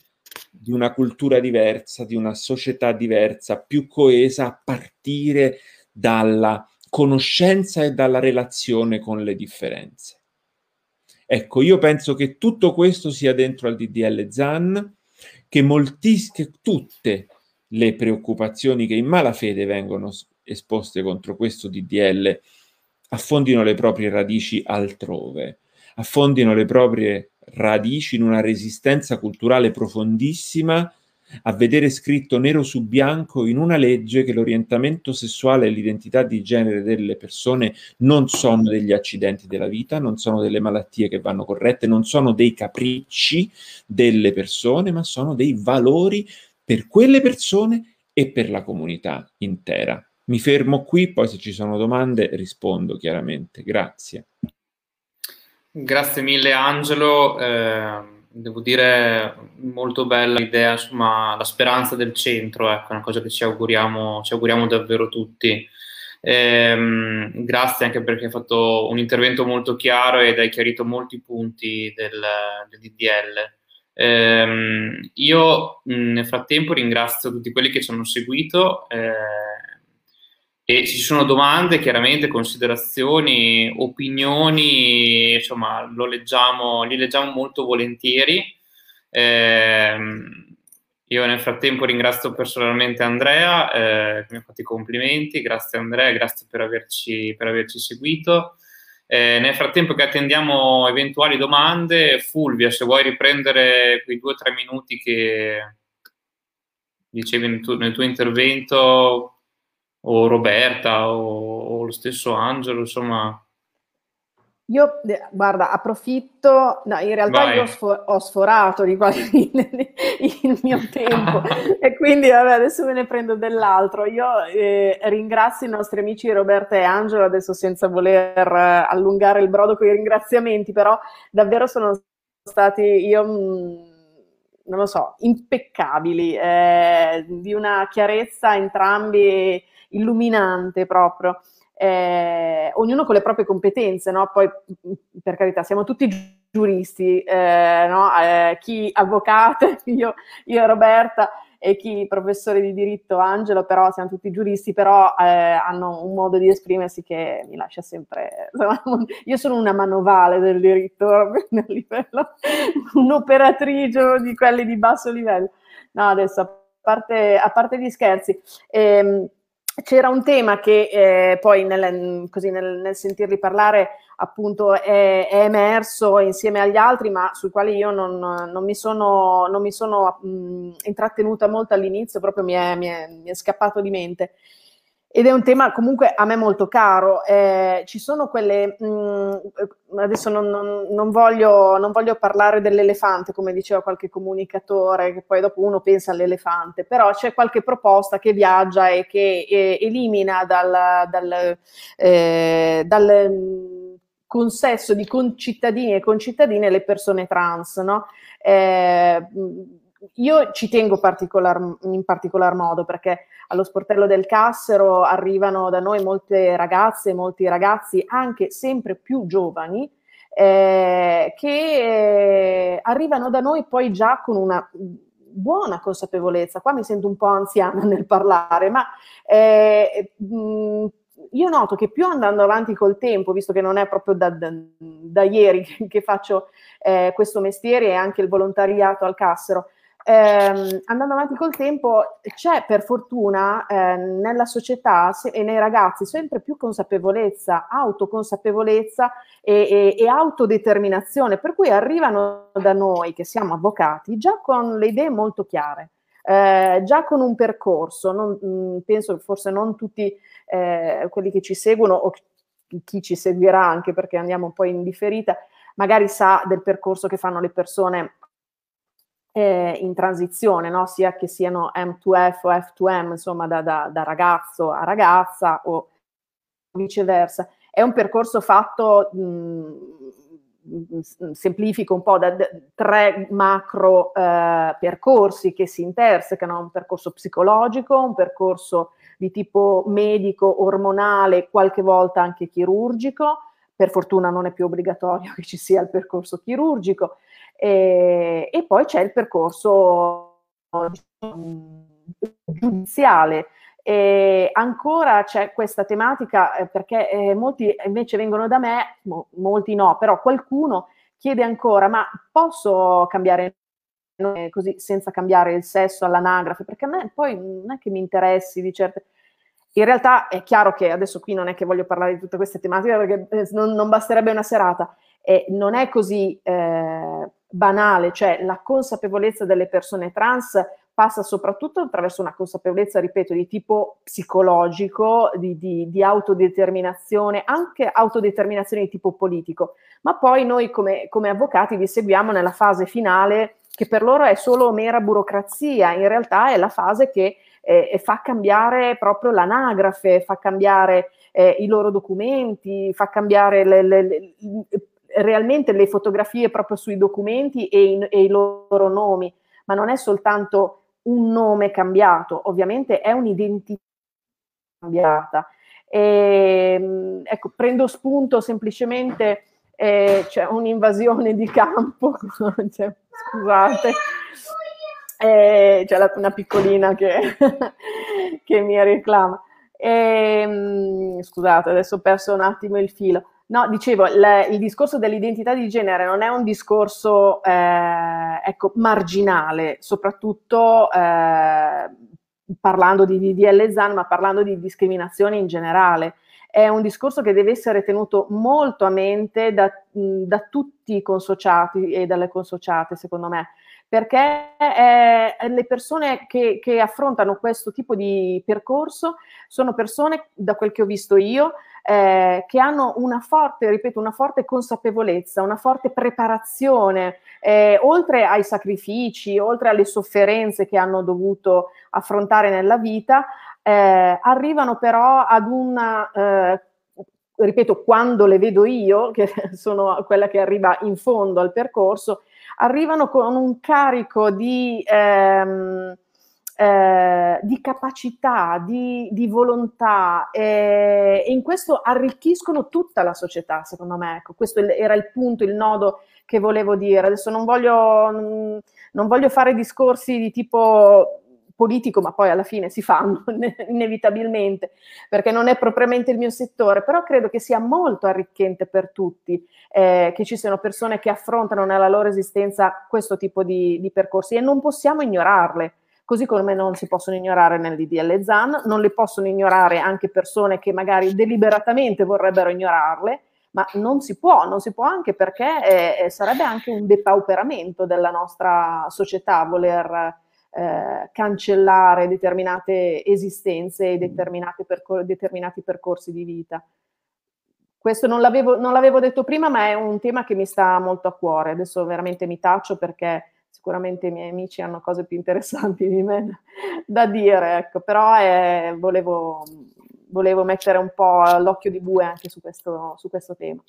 di una cultura diversa, di una società diversa, più coesa a partire dalla conoscenza e dalla relazione con le differenze. Ecco, io penso che tutto questo sia dentro al DDL ZAN, che, che tutte le preoccupazioni che in malafede vengono esposte contro questo DDL affondino le proprie radici altrove, affondino le proprie radici in una resistenza culturale profondissima a vedere scritto nero su bianco in una legge che l'orientamento sessuale e l'identità di genere delle persone non sono degli accidenti della vita, non sono delle malattie che vanno corrette, non sono dei capricci delle persone, ma sono dei valori per quelle persone e per la comunità intera. Mi fermo qui, poi se ci sono domande rispondo chiaramente. Grazie. Grazie mille Angelo, eh, devo dire molto bella l'idea, insomma la speranza del centro, ecco, è una cosa che ci auguriamo, ci auguriamo davvero tutti. Eh, grazie anche perché hai fatto un intervento molto chiaro ed hai chiarito molti punti del, del DDL. Eh, io nel frattempo ringrazio tutti quelli che ci hanno seguito. Eh, e se ci sono domande, chiaramente, considerazioni, opinioni, insomma, lo leggiamo, li leggiamo molto volentieri. Eh, io nel frattempo ringrazio personalmente Andrea, eh, mi ha fatto i complimenti. Grazie Andrea, grazie per averci, per averci seguito. Eh, nel frattempo che attendiamo eventuali domande, Fulvia, se vuoi riprendere quei due o tre minuti che, dicevi nel tuo, nel tuo intervento, o Roberta o, o, lo stesso Angelo, insomma. Io, guarda, approfitto, no, in realtà Vai. io sfor- ho sforato di quasi il mio tempo e quindi vabbè, adesso me ne prendo dell'altro. Io eh, ringrazio i nostri amici Roberta e Angelo, adesso senza voler eh, allungare il brodo con i ringraziamenti, però davvero sono stati, io mh, mm, non lo so, impeccabili, eh, di una chiarezza entrambi illuminante proprio. Eh, ognuno con le proprie competenze, no? Poi, per carità, siamo tutti giuristi, eh, no? eh, chi avvocato, io, io Roberta, e chi professore di diritto Angelo, però siamo tutti giuristi, però eh, hanno un modo di esprimersi che mi lascia sempre... Io sono una manovale del diritto, livello, un'operatrice di quelli di basso livello. No, adesso, a parte, a parte gli scherzi, ehm, c'era un tema che eh, poi nel, così nel, nel, sentirli parlare appunto è, è, emerso insieme agli altri, ma sul quale io non, non mi sono, non mi sono mh, intrattenuta molto all'inizio, proprio mi è, mi, è, mi è scappato di mente ed è un tema comunque a me molto caro. Eh, ci sono quelle, mh, mm, adesso non, non, non, voglio, non, voglio, parlare dell'elefante, come diceva qualche comunicatore, che poi dopo uno pensa all'elefante, però c'è qualche proposta che viaggia e che eh, elimina dal, dal, eh, dal mm, consesso di concittadini e concittadine le persone trans, no? Io ci tengo particolar, in particolar modo perché allo sportello del Cassero arrivano da noi molte ragazze, molti ragazzi, anche sempre più giovani, eh, che eh, arrivano da noi poi già con una buona consapevolezza. Qua mi sento un po' anziana nel parlare, ma eh, mh, io noto che più andando avanti col tempo, visto che non è proprio da, da, da ieri che faccio eh, questo mestiere e anche il volontariato al Cassero, ehm, andando avanti col tempo c'è per fortuna eh, nella società se, e nei ragazzi sempre più consapevolezza, autoconsapevolezza e, e, e, autodeterminazione, per cui arrivano da noi che siamo avvocati già con le idee molto chiare. Eh, già con un percorso, non, mh, mm, penso forse non tutti eh, quelli che ci seguono o chi ci seguirà anche perché andiamo poi in differita, magari sa del percorso che fanno le persone eh, in transizione, no? sia che siano M2F o F2M, insomma da, da, da, ragazzo a ragazza o viceversa. È un percorso fatto, mh, semplifico un po', da, da tre macro eh, percorsi che si intersecano, un percorso psicologico, un percorso di tipo medico, ormonale, qualche volta anche chirurgico, per fortuna non è più obbligatorio che ci sia il percorso chirurgico, e, e poi c'è il percorso diciamo, giudiziale. E ancora c'è questa tematica eh, perché eh, molti invece vengono da me, mo, molti no, però qualcuno chiede ancora: ma posso cambiare nome così senza cambiare il sesso all'anagrafe? Perché a me poi non è che mi interessi di certe. In realtà è chiaro che adesso qui non è che voglio parlare di tutte queste tematiche perché eh, non, non basterebbe una serata. E non è così eh, banale, cioè la consapevolezza delle persone trans passa soprattutto attraverso una consapevolezza, ripeto, di tipo psicologico, di, di, di, autodeterminazione, anche autodeterminazione di tipo politico, ma poi noi come, come avvocati vi seguiamo nella fase finale che per loro è solo mera burocrazia, in realtà è la fase che eh, fa cambiare proprio l'anagrafe, fa cambiare eh, i loro documenti, fa cambiare le, le, le, realmente le fotografie proprio sui documenti e, in, e i loro nomi, ma non è soltanto un nome cambiato, ovviamente è un'identità cambiata. E, ehm, ecco, prendo spunto semplicemente, eh, c'è un'invasione di campo, cioè, scusate, eh, c'è la, una piccolina che, che mi reclama. E, ehm, scusate, adesso ho perso un attimo il filo. No, dicevo, il, il discorso dell'identità di genere non è un discorso eh, ecco, marginale, soprattutto eh, parlando di DDL ZAN, ma parlando di discriminazione in generale. È un discorso che deve essere tenuto molto a mente da, da tutti i consociati e dalle consociate, secondo me, perché eh, le persone che, che, affrontano questo tipo di percorso sono persone, da quel che ho visto io, eh, che hanno una forte, ripeto, una forte consapevolezza, una forte preparazione, eh, oltre ai sacrifici, oltre alle sofferenze che hanno dovuto affrontare nella vita, eh, arrivano però ad una eh, ripeto, quando le vedo io, che sono quella che arriva in fondo al percorso, arrivano con un carico di, ehm, eh, di capacità, di, di volontà eh, e in questo arricchiscono tutta la società, secondo me. Ecco, questo era il punto, il nodo che volevo dire. Adesso non voglio, non voglio fare discorsi di tipo politico, ma poi alla fine si fanno inevitabilmente, perché non è propriamente il mio settore, però credo che sia molto arricchente per tutti eh, che ci siano persone che affrontano nella loro esistenza questo tipo di, di percorsi e non possiamo ignorarle. Così come non si possono ignorare nell'IDL ZAN, non le possono ignorare anche persone che magari deliberatamente vorrebbero ignorarle, ma non si può, non si può anche perché eh, sarebbe anche un depauperamento della nostra società voler eh, cancellare determinate esistenze e percor- determinati percorsi di vita. Questo non l'avevo, non l'avevo detto prima, ma è un tema che mi sta molto a cuore. Adesso veramente mi taccio perché sicuramente i miei amici hanno cose più interessanti di me da dire, ecco. però eh, volevo, volevo, mettere un po' l'occhio di bue anche su questo, su questo tema.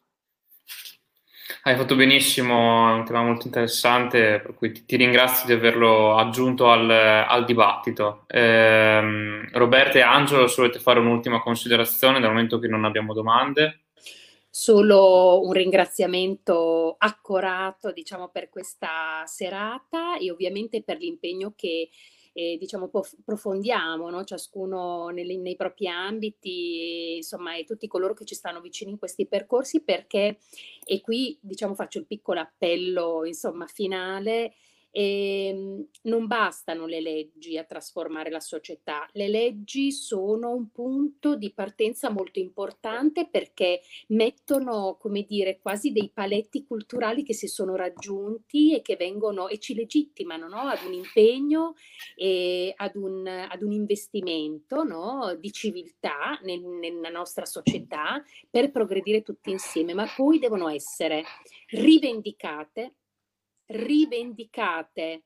Hai fatto benissimo, è un tema molto interessante, per cui ti, ti ringrazio di averlo aggiunto al, al dibattito. Eh, Roberta e Angelo, se volete fare un'ultima considerazione dal momento che non abbiamo domande. Solo un ringraziamento accorato, diciamo, per questa serata e ovviamente per l'impegno che eh, diciamo, profondiamo, no? ciascuno nei, nei propri ambiti, insomma, e tutti coloro che ci stanno vicini in questi percorsi, perché, e qui diciamo, faccio il piccolo appello, insomma, finale, e ehm, non bastano le leggi a trasformare la società, le leggi sono un punto di partenza molto importante perché mettono, come dire, quasi dei paletti culturali che si sono raggiunti e che vengono e ci legittimano no? ad un impegno e ad un, ad un investimento no? di civiltà nel, nella nostra società per progredire tutti insieme, ma poi devono essere rivendicate rivendicate,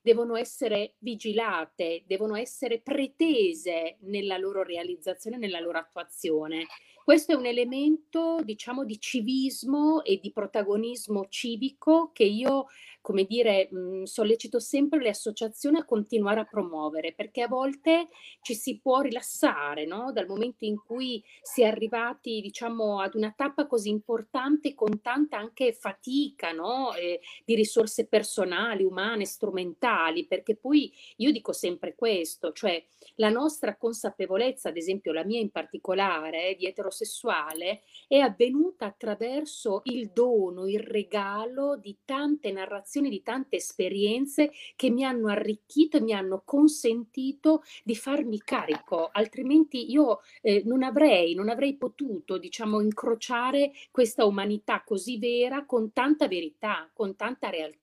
devono essere vigilate, devono essere pretese nella loro realizzazione, nella loro attuazione. Questo è un elemento, diciamo, di civismo e di protagonismo civico che io come dire, mh, mhmm, sollecito sempre le associazioni a continuare a promuovere, perché a volte ci si può rilassare, no? Dal momento in cui si è arrivati, diciamo, ad una tappa così importante con tanta anche fatica, no? Eh, di risorse personali, umane, strumentali, perché poi io dico sempre questo, cioè la nostra consapevolezza, ad esempio la mia in particolare, eh, di eterosessuale, è avvenuta attraverso il dono, il regalo di tante narrazioni combinazione di tante esperienze che mi hanno arricchito e mi hanno consentito di farmi carico, altrimenti io eh, non avrei, non avrei potuto, diciamo, incrociare questa umanità così vera con tanta verità, con tanta realtà.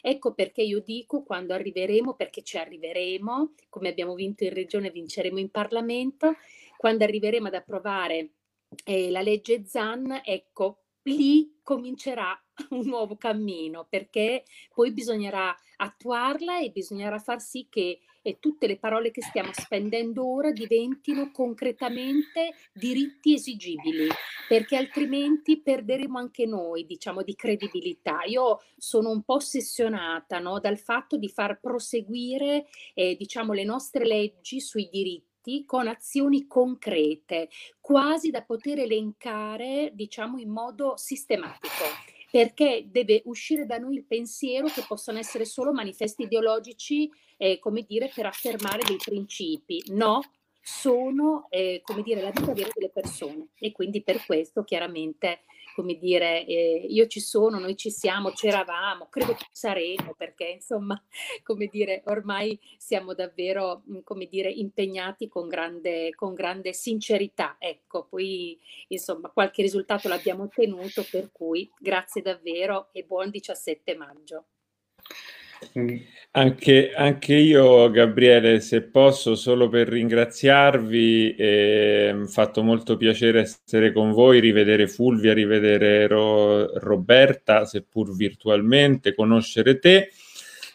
Ecco perché io dico quando arriveremo, perché ci arriveremo, come abbiamo vinto in regione, vinceremo in Parlamento, quando arriveremo ad approvare eh, la legge ZAN, ecco, lì comincerà un nuovo cammino perché poi bisognerà attuarla e bisognerà far sì che tutte le parole che stiamo spendendo ora diventino concretamente diritti esigibili perché altrimenti perderemo anche noi diciamo di credibilità. Io sono un po' ossessionata no, dal fatto di far proseguire eh, diciamo le nostre leggi sui diritti con azioni concrete, quasi da poter elencare, diciamo, in modo sistematico perché deve uscire da noi il pensiero che possono essere solo manifesti ideologici, eh, come dire, per affermare dei principi. No, sono, eh, come dire, la vita vera delle persone e quindi per questo chiaramente come dire, eh, io ci sono, noi ci siamo, c'eravamo, credo che saremo, perché insomma, come dire, ormai siamo davvero, mm, come dire, impegnati con grande, con grande sincerità. Ecco, poi insomma, qualche risultato l'abbiamo ottenuto, per cui grazie davvero e buon 17 maggio. Anche, anche, io, Gabriele, se posso, solo per ringraziarvi, eh, mi ha fatto molto piacere essere con voi, rivedere Fulvia, rivedere Ro- Roberta, seppur virtualmente, conoscere te.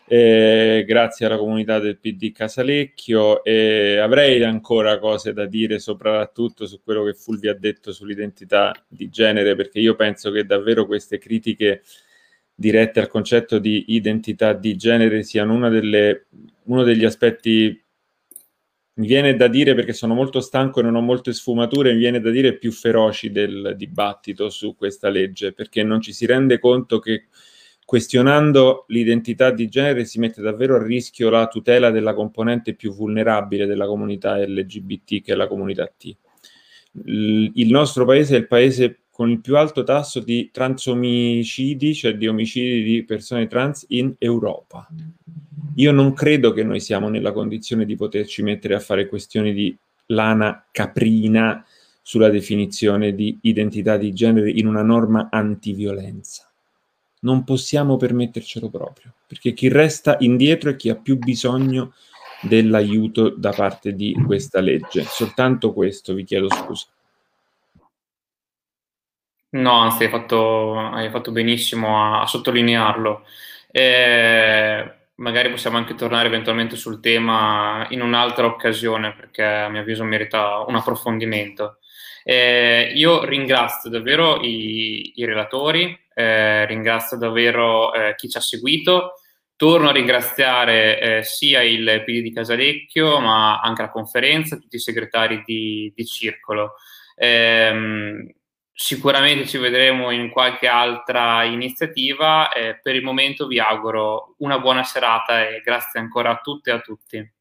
Eh, grazie alla comunità del PD Casalecchio e avrei ancora cose da dire soprattutto su quello che Fulvia ha detto sull'identità di genere perché io penso che davvero queste critiche dirette al concetto di identità di genere siano delle, uno degli aspetti, mi viene da dire perché sono molto stanco e non ho molte sfumature, mi viene da dire più feroci del dibattito su questa legge, perché non ci si rende conto che questionando l'identità di genere si mette davvero a rischio la tutela della componente più vulnerabile della comunità LGBT, che è la comunità T. Il nostro paese è il paese con il più alto tasso di transomicidi, cioè di omicidi di persone trans in Europa. Io non credo che noi siamo nella condizione di poterci mettere a fare questioni di lana caprina sulla definizione di identità di genere in una norma antiviolenza. Non possiamo permettercelo proprio, perché chi resta indietro è chi ha più bisogno dell'aiuto da parte di questa legge. Soltanto questo vi chiedo scusa. No, anzi, hai fatto, hai fatto benissimo a, a sottolinearlo. Eh, magari possiamo anche tornare eventualmente sul tema in un'altra occasione, perché a mio avviso merita un approfondimento. Eh, io ringrazio davvero i, i relatori, eh, ringrazio davvero eh, chi ci ha seguito. Torno a ringraziare eh, sia il PD di Casalecchio, ma anche la conferenza, tutti i segretari di, di Circolo. Sicuramente ci vedremo in qualche altra iniziativa. Eh, per il momento vi auguro una buona serata e grazie ancora a tutte e a tutti.